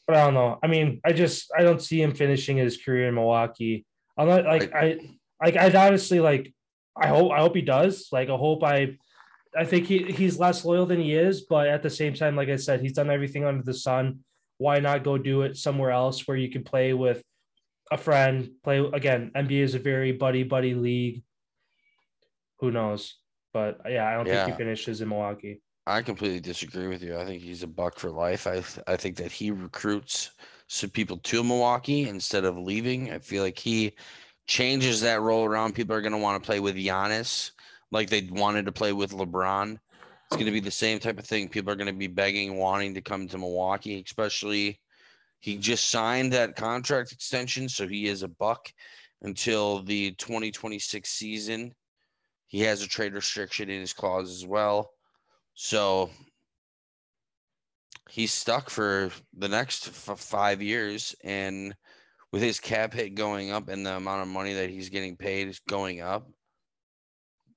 But I don't know. I mean, I just I don't see him finishing his career in Milwaukee. I'm not like I like I'd honestly like I hope I hope he does. Like I hope I I think he, he's less loyal than he is, but at the same time, like I said, he's done everything under the sun. Why not go do it somewhere else where you can play with a friend, play again, NBA is a very buddy buddy league. Who knows? But yeah, I don't think he finishes in Milwaukee. I completely disagree with you. I think he's a buck for life. I I think that he recruits some people to Milwaukee instead of leaving. I feel like he changes that role around. People are going to want to play with Giannis like they wanted to play with LeBron. It's going to be the same type of thing. People are going to be begging, wanting to come to Milwaukee, especially he just signed that contract extension, so he is a buck until the 2026 season. He has a trade restriction in his clause as well. So he's stuck for the next f- five years. And with his cap hit going up and the amount of money that he's getting paid is going up,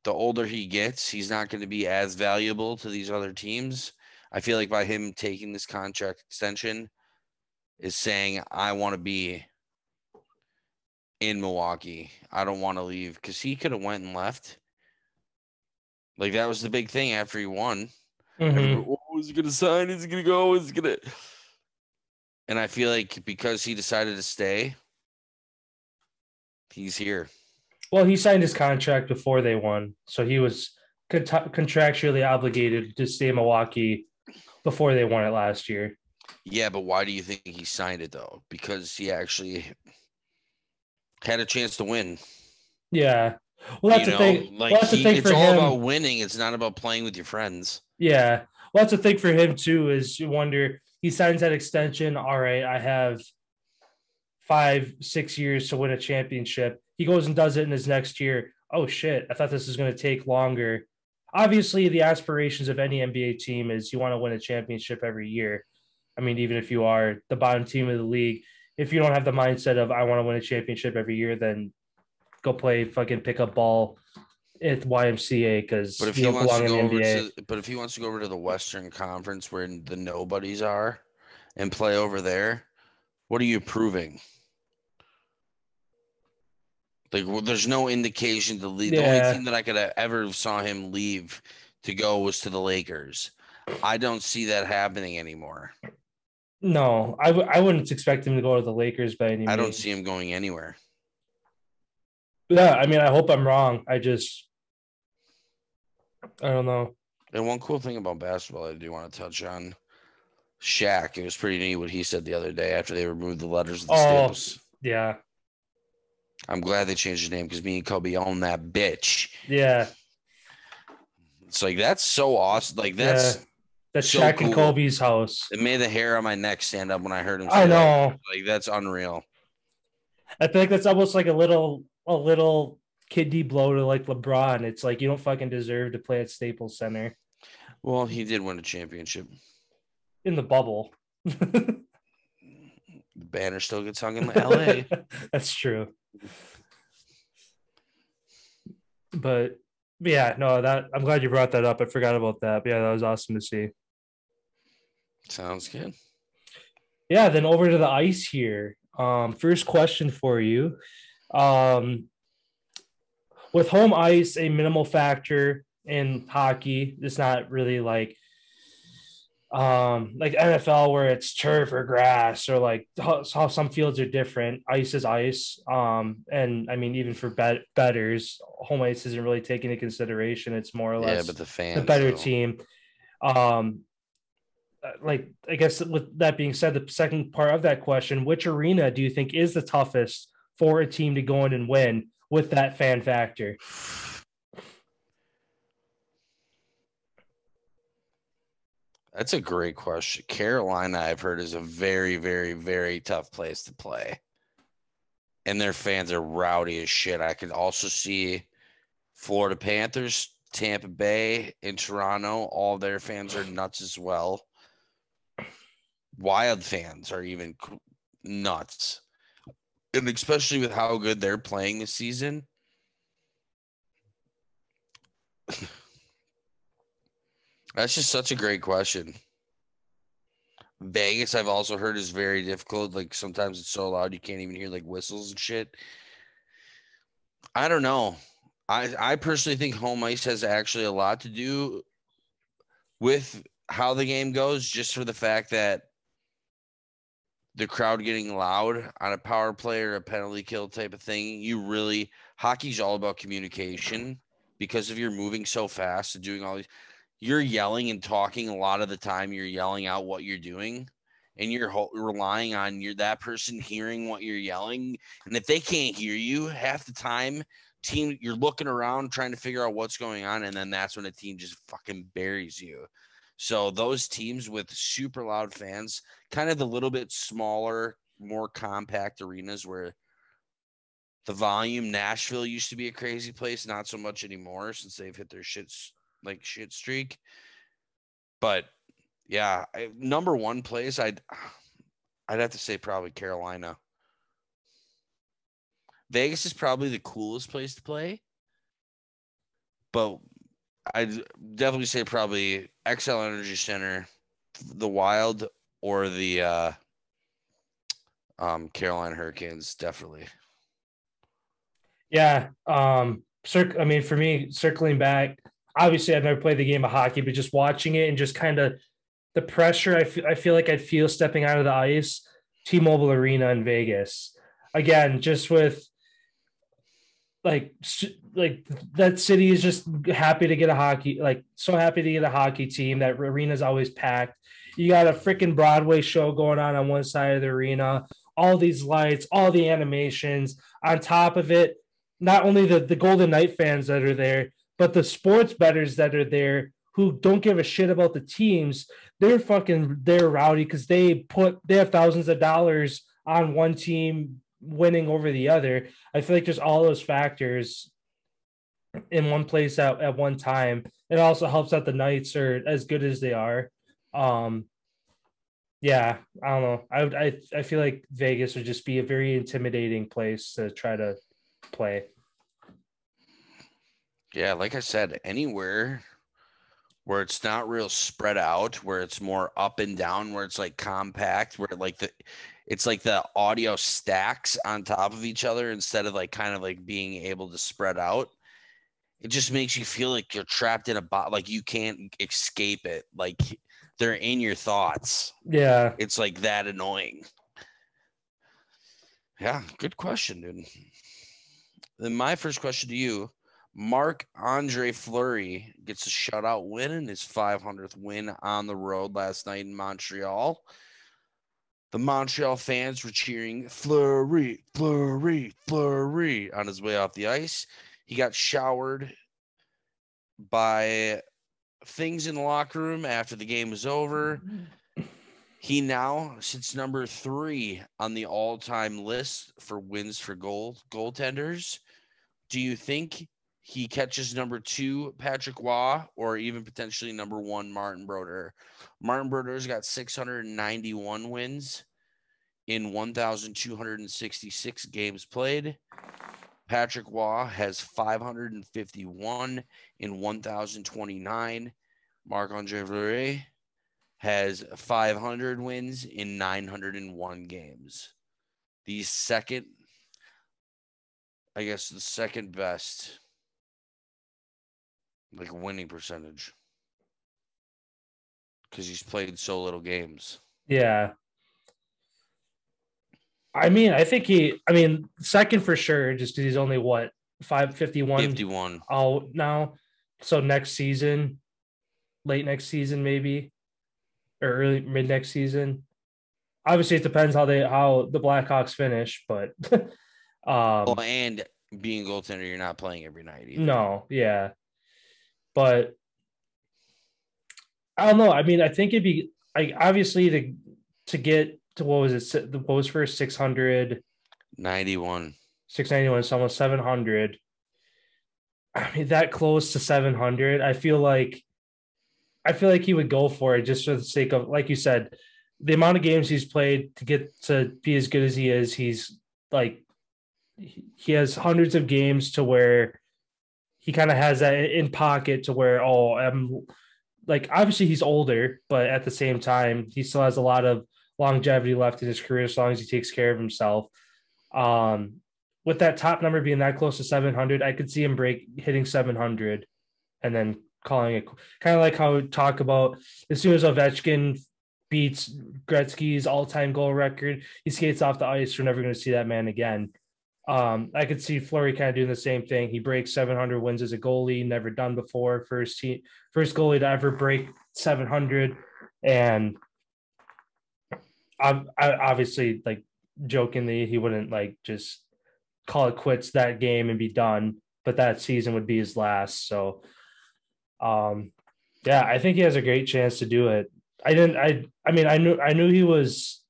the older he gets, he's not going to be as valuable to these other teams. I feel like by him taking this contract extension is saying, I want to be in Milwaukee. I don't want to leave because he could have went and left. Like that was the big thing after he won. Mhm. Everybody, "Oh, is he gonna sign? Is he gonna go? Is he gonna? And I feel like because he decided to stay, he's here. Well, he signed his contract before they won, so he was cont- contractually obligated to stay in Milwaukee before they won it last year. Yeah, but why do you think he signed it though? Because he actually had a chance to win. Yeah. Well, that's you the know, thing. like well, that's the thing it's for all him. about winning. It's not about playing with your friends. Yeah. Well, that's the thing for him too. Is you wonder he signs that extension. All right, I have five, six years to win a championship. He goes and does it in his next year. Oh shit! I thought this was going to take longer. Obviously, the aspirations of any NBA team is you want to win a championship every year. I mean, even if you are the bottom team of the league, if you don't have the mindset of I want to win a championship every year, then go play fucking pick pickup ball at YMCA because But if you he don't wants belong to in go the over NBA. to, but if he wants to go over to the Western Conference where the nobodies are, and play over there, what are you proving? Like, well, there's no indication to leave. The only team that I could have ever saw him leave to go was to the Lakers. I don't see that happening anymore. No, I w- I wouldn't expect him to go to the Lakers by any means. I don't means. see him going anywhere. Yeah, I mean, I hope I'm wrong. I just, I don't know. And one cool thing about basketball I do want to touch on, Shaq. It was pretty neat what he said the other day after they removed the letters of the Oh. staples. Yeah, I'm glad they changed his name because me and Kobe own that bitch. yeah. It's like that's so awesome. Like that's That's So Shaq and. Kobe's house. it made the hair on my neck stand up when I heard him. I say that. know. Like that's unreal. I think that's almost like a little, a little kiddie blow to like LeBron. It's like you don't fucking deserve to play at Staples Center Well, he did win a championship. in the bubble. The banner still gets hung in LA. That's true. But yeah, no, that I'm glad you brought that up. I forgot about that. But yeah, that was awesome to see. Sounds good. Yeah, then over to the ice here. Um, first question for you. Um, with home ice a minimal factor in hockey, it's not really like um like NFL where it's turf or grass or like how, how some fields are different. Ice is ice. Um and I mean even for bet- betters, home ice isn't really taken into consideration. It's more or less Yeah, but the fans the better though. team. Um Uh, like I guess with that being said, the second part of that question, which arena do you think is the toughest for a team to go in and win with that fan factor? That's a great question. Carolina, I've heard, is a very, very, very tough place to play. And their fans are rowdy as shit. I could also see Florida Panthers, Tampa Bay, and Toronto. All their fans are nuts as well. Wild fans are even nuts. And especially with how good they're playing this season. That's just such a great question. Vegas, I've also heard is very difficult. Like sometimes it's so loud you can't even hear like whistles and shit. I don't know. I I personally think home ice has actually a lot to do with how the game goes, just for the fact that the crowd getting loud on a power play or a penalty kill type of thing. You really hockey's all about communication because if you're moving so fast and doing all these you're yelling and talking a lot of the time you're yelling out what you're doing and you're ho- relying on your that person hearing what you're yelling and if they can't hear you half the time team you're looking around trying to figure out what's going on and then that's when a team just fucking buries you so those teams with super loud fans kind of the little bit smaller more compact arenas where the volume nashville used to be a crazy place not so much anymore since they've hit their shits like shit streak. But yeah, I, number one place, I'd I'd have to say probably Carolina. Vegas is probably the coolest place to play, but I'd definitely say probably Xcel Energy Center, the Wild, or the uh, um, Carolina Hurricanes. Definitely. Yeah. Um, circ- I mean, for me, circling back, obviously I've never played the game of hockey, but just watching it and just kind of the pressure I feel, I feel like I'd feel stepping out of the ice, T-Mobile Arena in Vegas. Again, just with like like that city is just happy to get a hockey like so happy to get a hockey team. That arena's always packed. You got a freaking broadway show going on on one side of the arena. All these lights all the animations. On top of it not only the, the golden knight fans that are there but the sports betters that are there who don't give a shit about the teams they're fucking they're rowdy because they put they have thousands of dollars on one team winning over the other i feel like there's all those factors in one place at, at one time it also helps that the knights are as good as they are. Um yeah i don't know. I i, I feel like vegas would just be a very intimidating place to try to play. Yeah, like I said, anywhere where it's not real spread out, where it's more up and down, where it's like compact, where like the it's like the audio stacks on top of each other instead of like kind of like being able to spread out. It just makes you feel like you're trapped in a bot, like you can't escape it. Like they're in your thoughts. yeah It's like that annoying. Yeah, good question, dude. Then my first question to you Marc Andre Fleury gets a shutout win in his 500th win on the road last night in Montreal. The Montreal fans were cheering Fleury, Fleury, Fleury on his way off the ice. He got showered by things in the locker room after the game was over. He now sits number three on the all-time list for wins for goal goaltenders. Do you think he catches number two Patrick Roy or even potentially number one Martin Brodeur? Martin Brodeur's got 691 wins in 1,266 games played. Patrick Roy has 551 in 1,029. Marc Andre Fleury has 500 wins in 901 games. The second, I guess, the second best, like winning percentage. because he's played so little games. Yeah. I mean, I think he. I mean, second for sure, just because he's only what five fifty one 51. out now. So next season, late next season, maybe, or early mid next season. Obviously, it depends how they how the Blackhawks finish, but um, Well, and being goaltender, you're not playing every night. Either. no, yeah, but I don't know. I mean, I think it'd be like obviously to to get to what was it? What was first six hundred ninety one. 691 it's almost 700. I mean, that close to 700. I feel like, I feel like he would go for it just for the sake of, like you said, the amount of games he's played to get to be as good as he is. He's like, he has hundreds of games to where he kind of has that in pocket to where, oh, I'm like, obviously he's older, but at the same time, he still has a lot of longevity left in his career as long as he takes care of himself. Um, with that top number being that close to 700, I could see him break hitting 700 and then calling it kind of like how we talk about as soon as Ovechkin beats Gretzky's all time goal record, he skates off the ice. We're never going to see that man again. Um, I could see Fleury kind of doing the same thing. He breaks 700 wins as a goalie, never done before. First team, first goalie to ever break 700, and I, I obviously like jokingly he wouldn't like just call it quits that game and be done, but that season would be his last. So, um, yeah, I think he has a great chance to do it. I didn't. I. I mean, I knew. I knew he was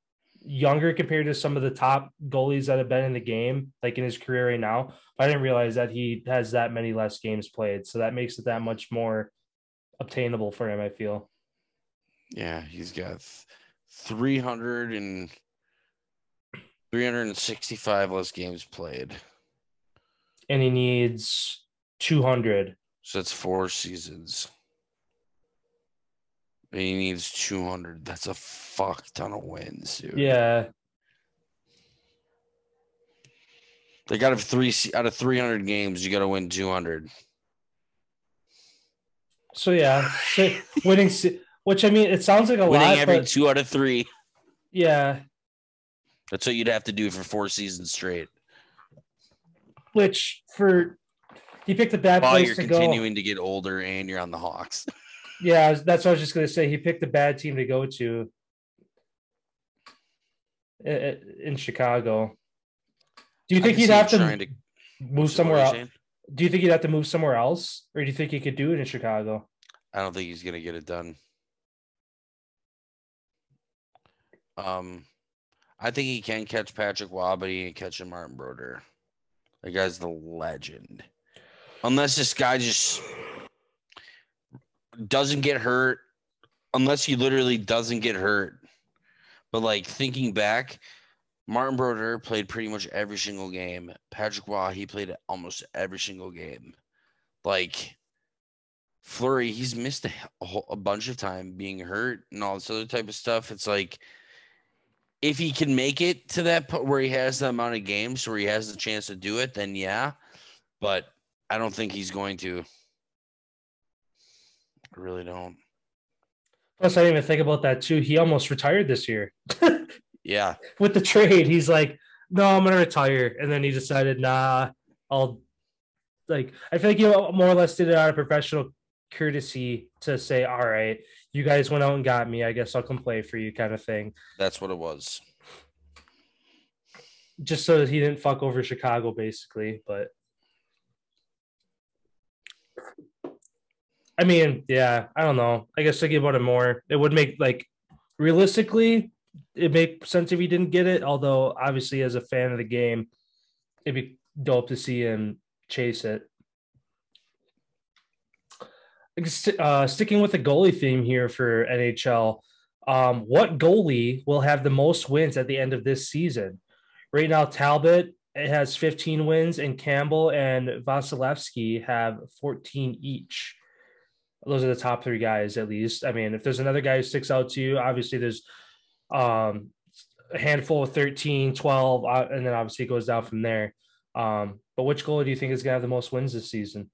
younger compared to some of the top goalies that have been in the game, like in his career right now. I didn't realize that he has that many less games played, so that makes it that much more obtainable for him. I feel. Yeah, he's got th- 300 and 365 less games played. and he needs 200. So that's four seasons. He needs 200. That's a fuck ton of wins, dude. Yeah. They got to three out of 300 games, you got to win 200. So yeah, so winning, which I mean, it sounds like a Winning lot, every but two out of three. yeah, That's what you'd have to do for four seasons straight. which for he picked a bad While place you're to go. continuing to get older and you're on the Hawks. Yeah, that's what I was just gonna say. He picked a bad team to go to in Chicago. Do you think he'd have to to move somewhere else? saying? Do you think he'd have to move somewhere else, or do you think he could do it in Chicago? I don't think he's gonna get it done. Um, I think he can catch Patrick Roy, but he ain't catching Martin Brodeur. That guy's the legend. Unless this guy just doesn't get hurt, unless he literally doesn't get hurt. But like thinking back, Martin Brodeur played pretty much every single game. Patrick Roy, he played almost every single game. Like Fleury, he's missed a, whole, a bunch of time being hurt and all this other type of stuff. It's like if he can make it to that point where he has the amount of games where he has the chance to do it, then yeah. But I don't think he's going to. I really don't. Plus, I didn't even think about that too. He almost retired this year Yeah. with the trade. He's like, "No, I'm gonna retire," and then he decided, "Nah, I'll." Like, I feel like he more or less did it out of professional courtesy to say, "All right, you guys went out and got me. I guess I'll come play for you," kind of thing, That's what it was. just so that he didn't fuck over Chicago, basically. But I mean, yeah, I don't know. I guess thinking about it more, it would make like realistically, it make sense if he didn't get it. Although, obviously, as a fan of the game, it'd be dope to see him chase it. Uh, sticking with the goalie theme here for NHL, um, what goalie will have the most wins at the end of this season? Right now, Talbot has 15 wins, and Campbell and Vasilevsky have 14 each those are the top three guys at least. I mean, if there's another guy who sticks out to you, obviously there's um, a handful of 13, 12, uh, and then obviously it goes down from there. Um, but which goalie do you think is going to have the most wins this season?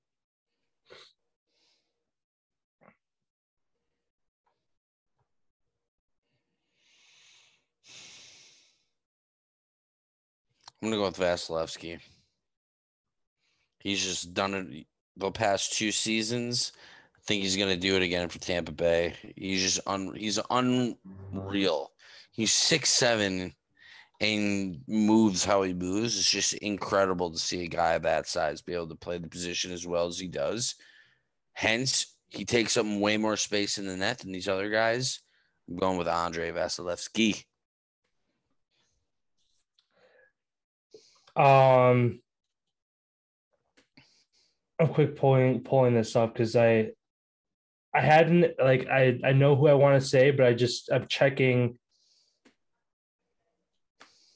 I'm going to go with Vasilevsky. He's just done it the past two seasons Think he's gonna do it again for Tampa Bay. He's just un he's unreal. He's six seven and moves how he moves. It's just incredible to see a guy of that size be able to play the position as well as he does. Hence, he takes up way more space in the net than these other guys. I'm going with Andrei Vasilevsky. Um, I'm quick pulling pulling this up because I I hadn't like I I know who I want to say, but I just I'm checking.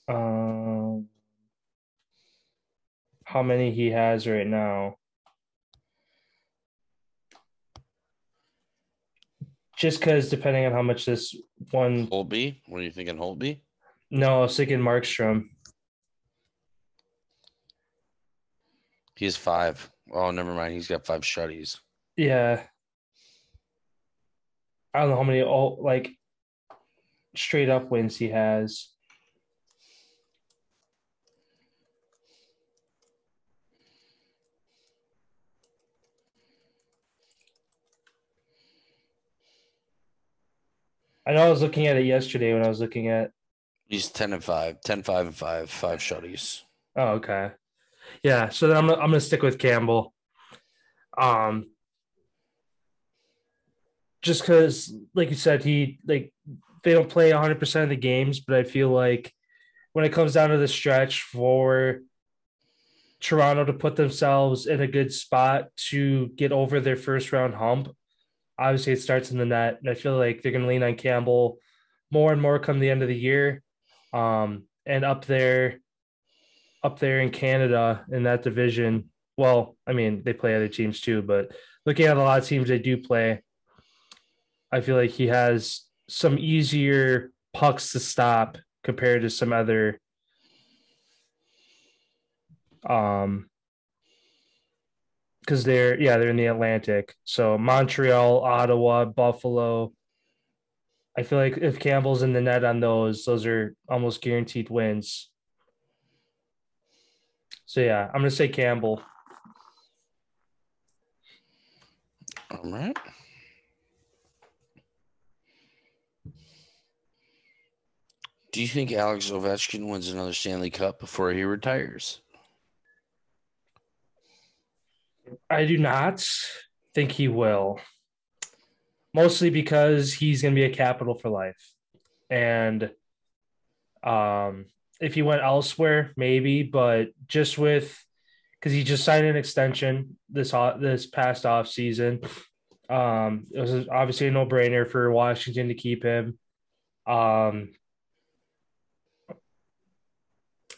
Um, how many he has right now? Just because, depending on how much this one. Holtby, what are you thinking, Holtby? No, I was thinking Markstrom. He has five. Oh, never mind. He's got five shutties. Yeah. I don't know how many all like straight up wins he has. I know I was looking at it yesterday when I was looking at He's 10 and 5, 10, 5 and 5, five shutties. Oh, okay. Yeah, so then I'm I'm gonna stick with Campbell. Um just because like you said, he like they don't play 100 percent of the games, but I feel like when it comes down to the stretch for Toronto to put themselves in a good spot to get over their first round hump, obviously it starts in the net. And I feel like they're gonna lean on Campbell more and more come the end of the year. Um, and up there up there in Canada in that division. Well, I mean, they play other teams too, but looking at a lot of teams they do play, I feel like he has some easier pucks to stop compared to some other um because they're yeah they're in the Atlantic. So Montreal, Ottawa, Buffalo. I feel like if Campbell's in the net on those, those are almost guaranteed wins. So yeah, I'm gonna say Campbell. All right. Do you think Alex Ovechkin wins another Stanley Cup before he retires? I do not think he will. Mostly because he's going to be a capital for life. And um, if he went elsewhere, maybe, but just with because he just signed an extension this this past off season. Um, it was obviously a no brainer for Washington to keep him. Um,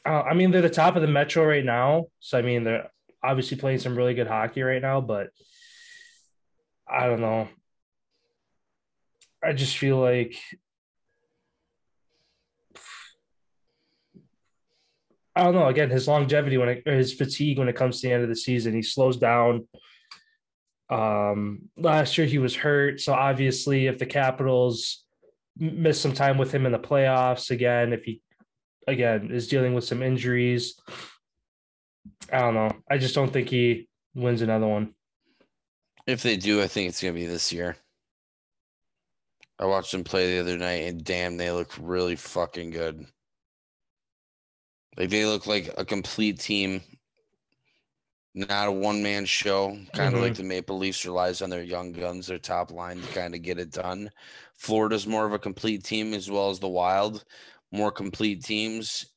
uh, I mean, they're the top of the Metro right now, so I mean they're obviously playing some really good hockey right now, but I don't know. I just feel like I don't know. Again, his longevity when it, his fatigue when it comes to the end of the season, he slows down. Um, last year he was hurt, so obviously, if the Capitals miss some time with him in the playoffs again, if he again is dealing with some injuries, I don't know. I just don't think he wins another one. If they do, I think it's gonna be this year. I watched them play the other night, and damn, they look really fucking good. Like they look like a complete team, not a one man show. Kind of mm-hmm. like the Maple Leafs relies on their young guns, their top line to kind of get it done. Florida's more of a complete team as well as the Wild, more complete teams.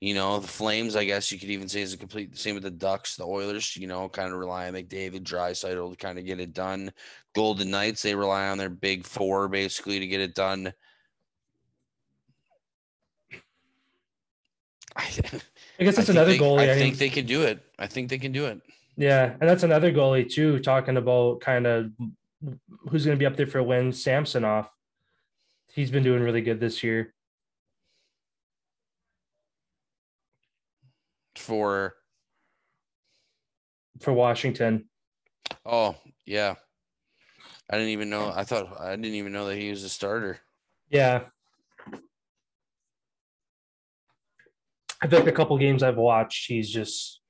You know, the Flames, I guess you could even say is a complete same with the Ducks, the Oilers, you know, kind of rely on McDavid, Draisaitl to kind of get it done. Golden Knights, they rely on their big four basically to get it done. I, I guess that's I another they, goalie. I, I think they can do it. I think they can do it. Yeah, and that's another goalie too. Talking about kind of who's going to be up there for a win. Samsonov, he's been doing really good this year. For for Washington. Oh yeah, I didn't even know. I thought I didn't even know that he was a starter. Yeah, I think a couple games I've watched, he's just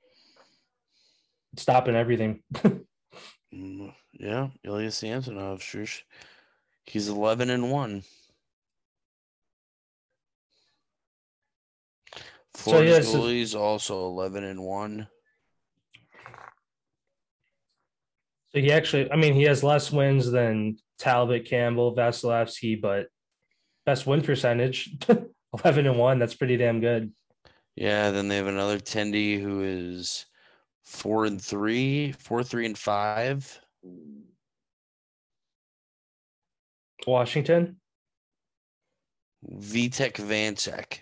stopping everything. Mm, Yeah, Ilya Samsonov, sure. He's eleven and one. Florida's yeah, so- goalie's also eleven and one. So he actually, I mean, he has less wins than Talbot, Campbell, Vasilevsky, but best win percentage, eleven and one. That's pretty damn good. Yeah, then they have another Tendy who is four and three, four, three, and five. Washington. Vitek Vanecek.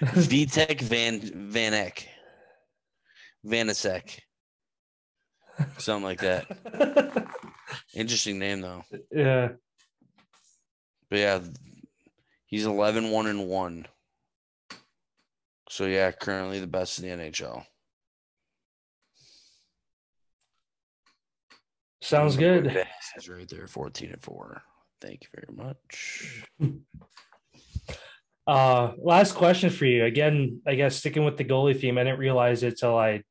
Vitek Van Vanek. Vanasek. Something like that. Interesting name though. yeah. But yeah, he's 11 1 and 1. So yeah, currently the best in the NHL. Sounds good. He's right there, 14 and 4. Thank you very much. Uh, last question for you. Again, I guess sticking with the goalie theme. I didn't realize it till I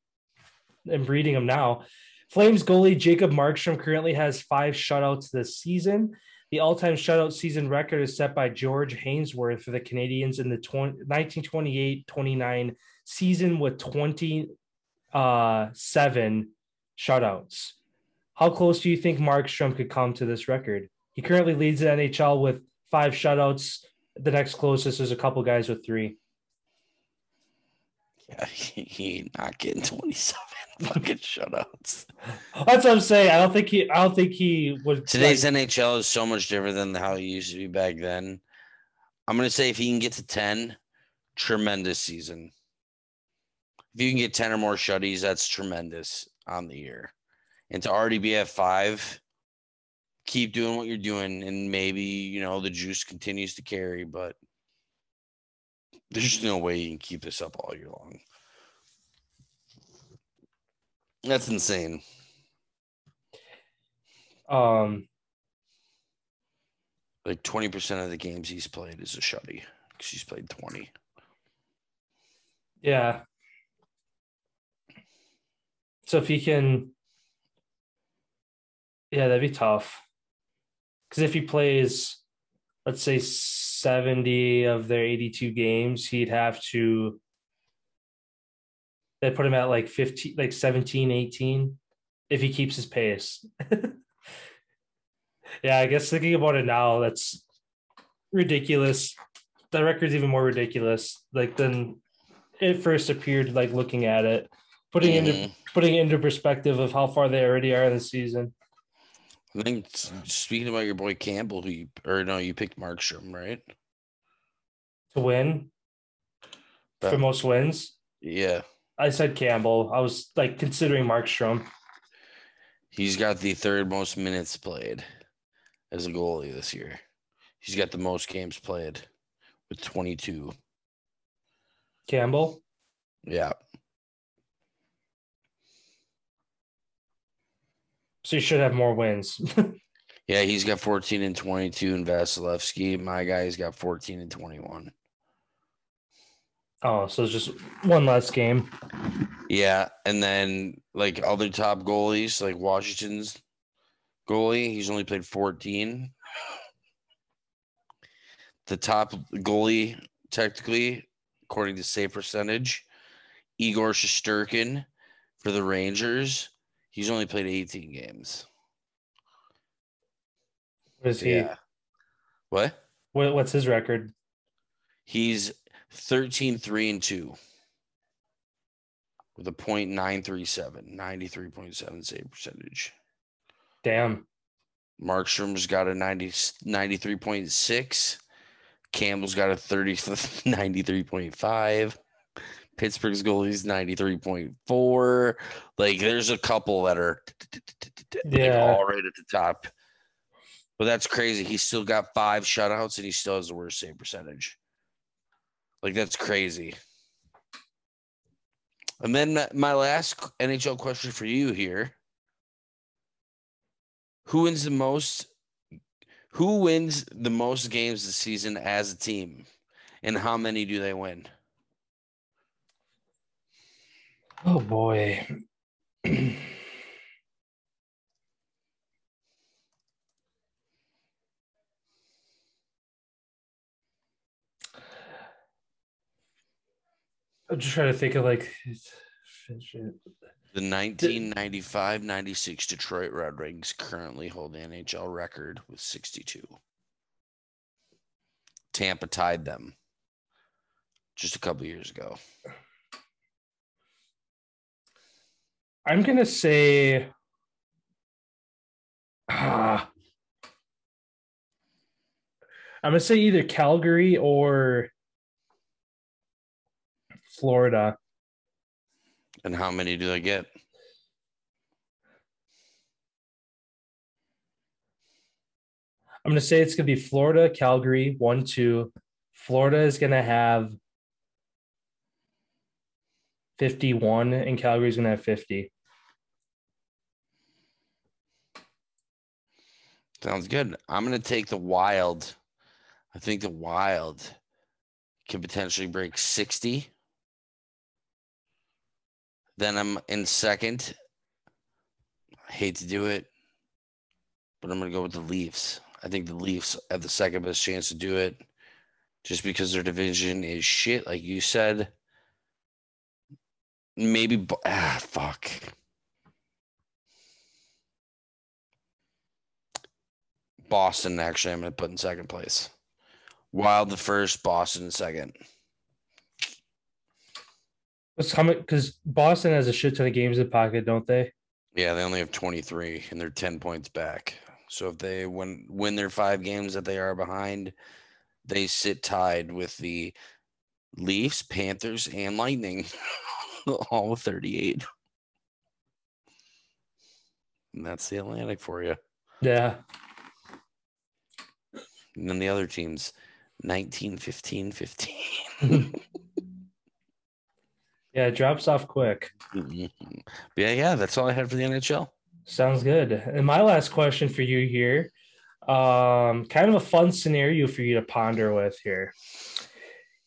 am reading them now. Flames goalie Jacob Markstrom currently has five shutouts this season. The all-time shutout season record is set by George Hainsworth for the Canadiens in the 1928-29 season with 27 uh, shutouts. How close do you think Markstrom could come to this record? He currently leads the NHL with five shutouts. The next closest is a couple guys with three. Yeah, he, he not getting 27 fucking shutouts. That's what I'm saying. I don't think he. I don't think he would. Today's like- NHL is so much different than how it used to be back then. I'm gonna say if he can get to 10, tremendous season. If you can get 10 or more shutties, that's tremendous on the year. And to already be at five, keep doing what you're doing, and maybe you know the juice continues to carry, but there's no way you can keep this up all year long. That's insane. um, Like 20% of the games he's played is a shutty because he's played 20. yeah. So if he can, yeah, that'd be tough. Because if he plays, let's say seventy of their eighty-two games, he'd have to. They put him at like 15, like 17, 18, if he keeps his pace. yeah, I guess thinking about it now, that's ridiculous. That record's even more ridiculous, like than it first appeared. Like looking at it, putting into Mhm. putting into perspective of how far they already are in the season. I think speaking about your boy Campbell, who you or no, you picked Markstrom, right? To win for most wins, Yeah, I said Campbell. I was like considering Markstrom. he's got the third most minutes played as a goalie this year. He's got the most games played with 22. Campbell. Yeah, So you should have more wins. yeah, he's got 14 and 22 in Vasilevsky. My guy's got 14 and 21. oh, so it's just one less game. Yeah, and then like other top goalies, like Washington's goalie, he's only played 14. The top goalie, technically, according to save percentage, Igor Shesterkin for the Rangers, he's only played 18 games. What is he? Yeah. What? What, what's his record? He's 13 3 and 2 with a point nine three seven, 93.7 save percentage. Damn. Markstrom's got a 90, 93.6. Campbell's got a 30, 93.5. Pittsburgh's goalie's 93.4. Like there's a couple that are Yeah. all right at the top. But that's crazy. He's still got five shutouts and he still has the worst save percentage. Like that's crazy. And then my- my last NHL question for you here. Who wins the most who wins the most games this season as a team? And how many do they win? Oh boy. I'm just trying to think of like The 1995 96 Detroit Red Wings currently hold the NHL record with 62. Tampa tied them just a couple years ago. I'm gonna say ah, I'm gonna say either Calgary or Florida. And how many do they get? I'm gonna say it's gonna be Florida, Calgary, one, two. Florida is gonna have 51 and Calgary's gonna have 50. Sounds good. I'm going to take the Wild. I think the Wild can potentially break 60. Then I'm in second. I hate to do it, but I'm going to go with the Leafs. I think the Leafs have the second best chance to do it just because their division is shit, like you said. Maybe, ah, fuck. Boston, actually, I'm going to put in second place. Wild the first, Boston second. What's coming? Because Boston has a shit ton of games in pocket, don't they? Yeah, they only have 23 and they're 10 points back. So if they win win their five games that they are behind, they sit tied with the Leafs, Panthers, and Lightning, all with 38. And that's the Atlantic for you. Yeah. And then the other teams, 19, 15, 15. Yeah, it drops off quick. But yeah, yeah, that's all I had for the NHL. Sounds good. And my last question for you here, um, kind of a fun scenario for you to ponder with here.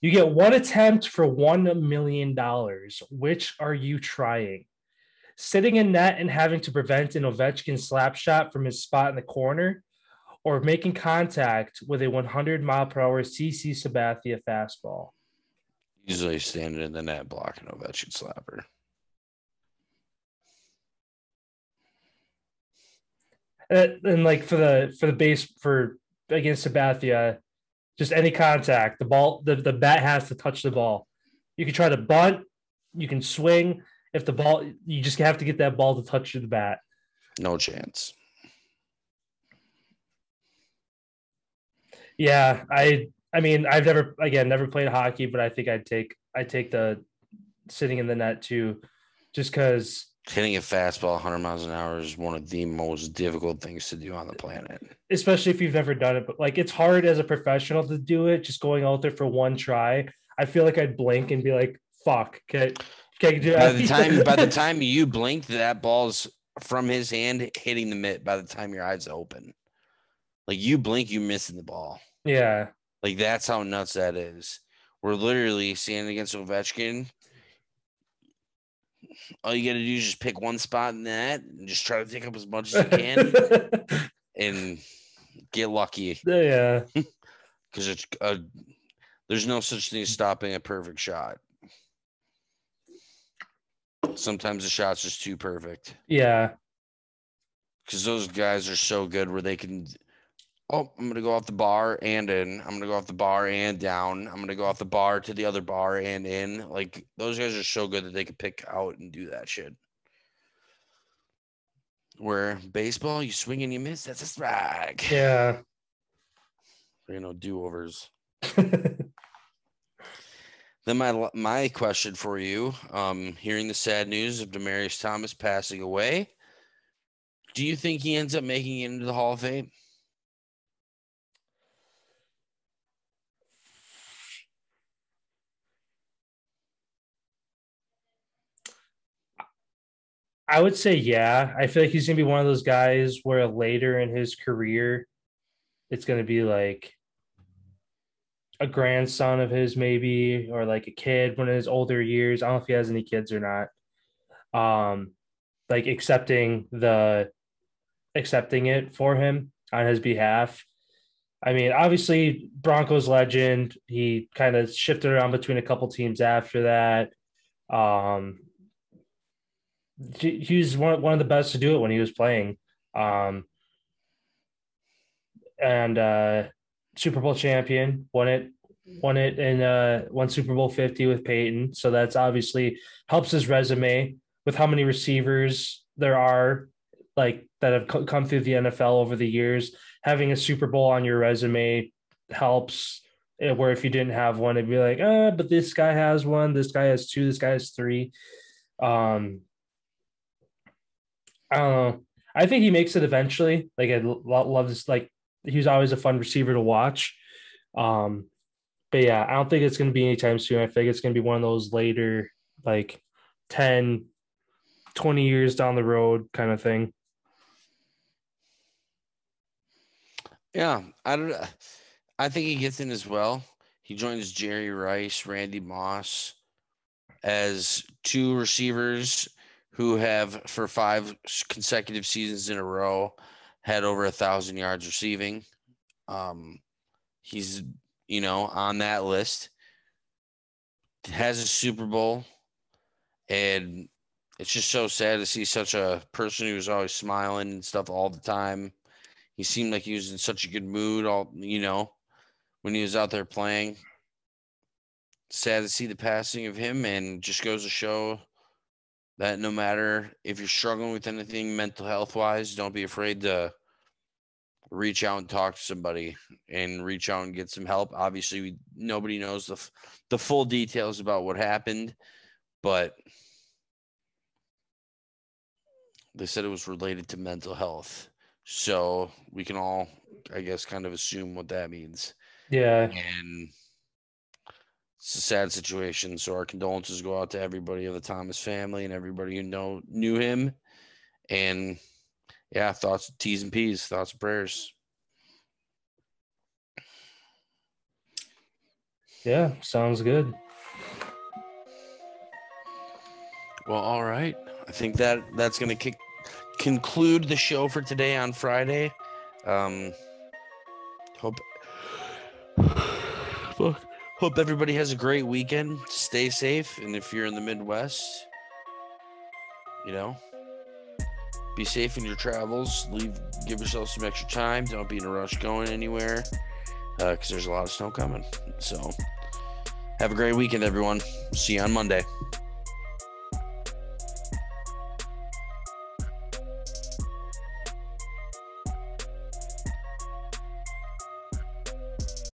You get one attempt for one million dollars. Which are you trying? Sitting in net and having to prevent an Ovechkin slap shot from his spot in the corner, or making contact with a 100 mile per hour CC Sabathia fastball. Usually standing in the net blocking Ovechkin slapper. And, and like for the for the base for against Sabathia, just any contact, the ball the, the bat has to touch the ball. You can try to bunt, you can swing. If the ball you just have to get that ball to touch the bat. No chance. Yeah, I I mean I've never again never played hockey, but I think I'd take I take the sitting in the net too, just because Hitting a fastball 100 miles an hour is one of the most difficult things to do on the planet. especially if you've never done it, but like it's hard as a professional to do it, just going out there for one try. I feel like I'd blink and be like, fuck, can, can I do By the time by the time you blink, that ball's from his hand hitting the mitt by the time your eyes open. Like you blink, you missing the ball. yeah. Like that's how nuts that is. We're literally standing against Ovechkin. All you got to do is just pick one spot in that and just try to take up as much as you can and get lucky yeah. because it's uh, there's no such thing as stopping a perfect shot. Sometimes the shot's just too perfect Yeah. because those guys are so good where they can. Oh, I'm gonna go off the bar and in. I'm gonna go off the bar and down. I'm gonna go off the bar to the other bar and in. Like those guys are so good that they could pick out and do that shit. Where baseball, you swing and you miss. That's a strike. Yeah. You know, do overs. Then my my question for you, um, hearing the sad news of Demaryius Thomas passing away, do you think he ends up making it into the Hall of Fame? I would say yeah. I feel like he's gonna be one of those guys where later in his career, it's gonna be like a grandson of his, maybe, or like a kid, one of his older years. I don't know if he has any kids or not. Um, like accepting the accepting it for him on his behalf. I mean, obviously Broncos legend. He kind of shifted around between a couple teams after that. Um, he was one, one of the best to do it when he was playing. Um, and uh, Super Bowl champion, won it, won it in uh, won Super Bowl 50 with Peyton. So that's obviously helps his resume with how many receivers there are like that have come through the NFL over the years. Having a Super Bowl on your resume helps. Eh, where if you didn't have one, it'd be like, uh, but this guy has one, this guy has two, this guy has three. Um, I don't know. I think he makes it eventually. Like I love this. Like he was always a fun receiver to watch. Um, but yeah, I don't think it's going to be anytime soon. I think it's going to be one of those later, like 10, 20 years down the road kind of thing. Yeah, I don't. I think he gets in as well. He joins Jerry Rice, Randy Moss as two receivers who have for five consecutive seasons in a row had over a thousand yards receiving. Um, he's you know on that list. Has a Super Bowl, and it's just so sad to see such a person who's always smiling and stuff all the time. He seemed like he was in such a good mood, all you know, when he was out there playing. Sad to see the passing of him, and just goes to show that no matter if you're struggling with anything mental health wise, don't be afraid to reach out and talk to somebody and reach out and get some help. Obviously, we, nobody knows the the full details about what happened, but they said it was related to mental health. So we can all, I guess, kind of assume what that means. Yeah. And it's a sad situation. So our condolences go out to everybody of the Thomas family and everybody who know knew him. And yeah, thoughts, T's and P's, thoughts and prayers. Yeah, sounds good. Well, all right. I think that that's going to kick conclude the show for today on Friday. Um, hope fuck Hope everybody has a great weekend. Stay safe. And if you're in the Midwest, you know, be safe in your travels. Leave, give yourself some extra time. Don't be in a rush going anywhere because uh, there's a lot of snow coming. So, have a great weekend, everyone. See you on Monday.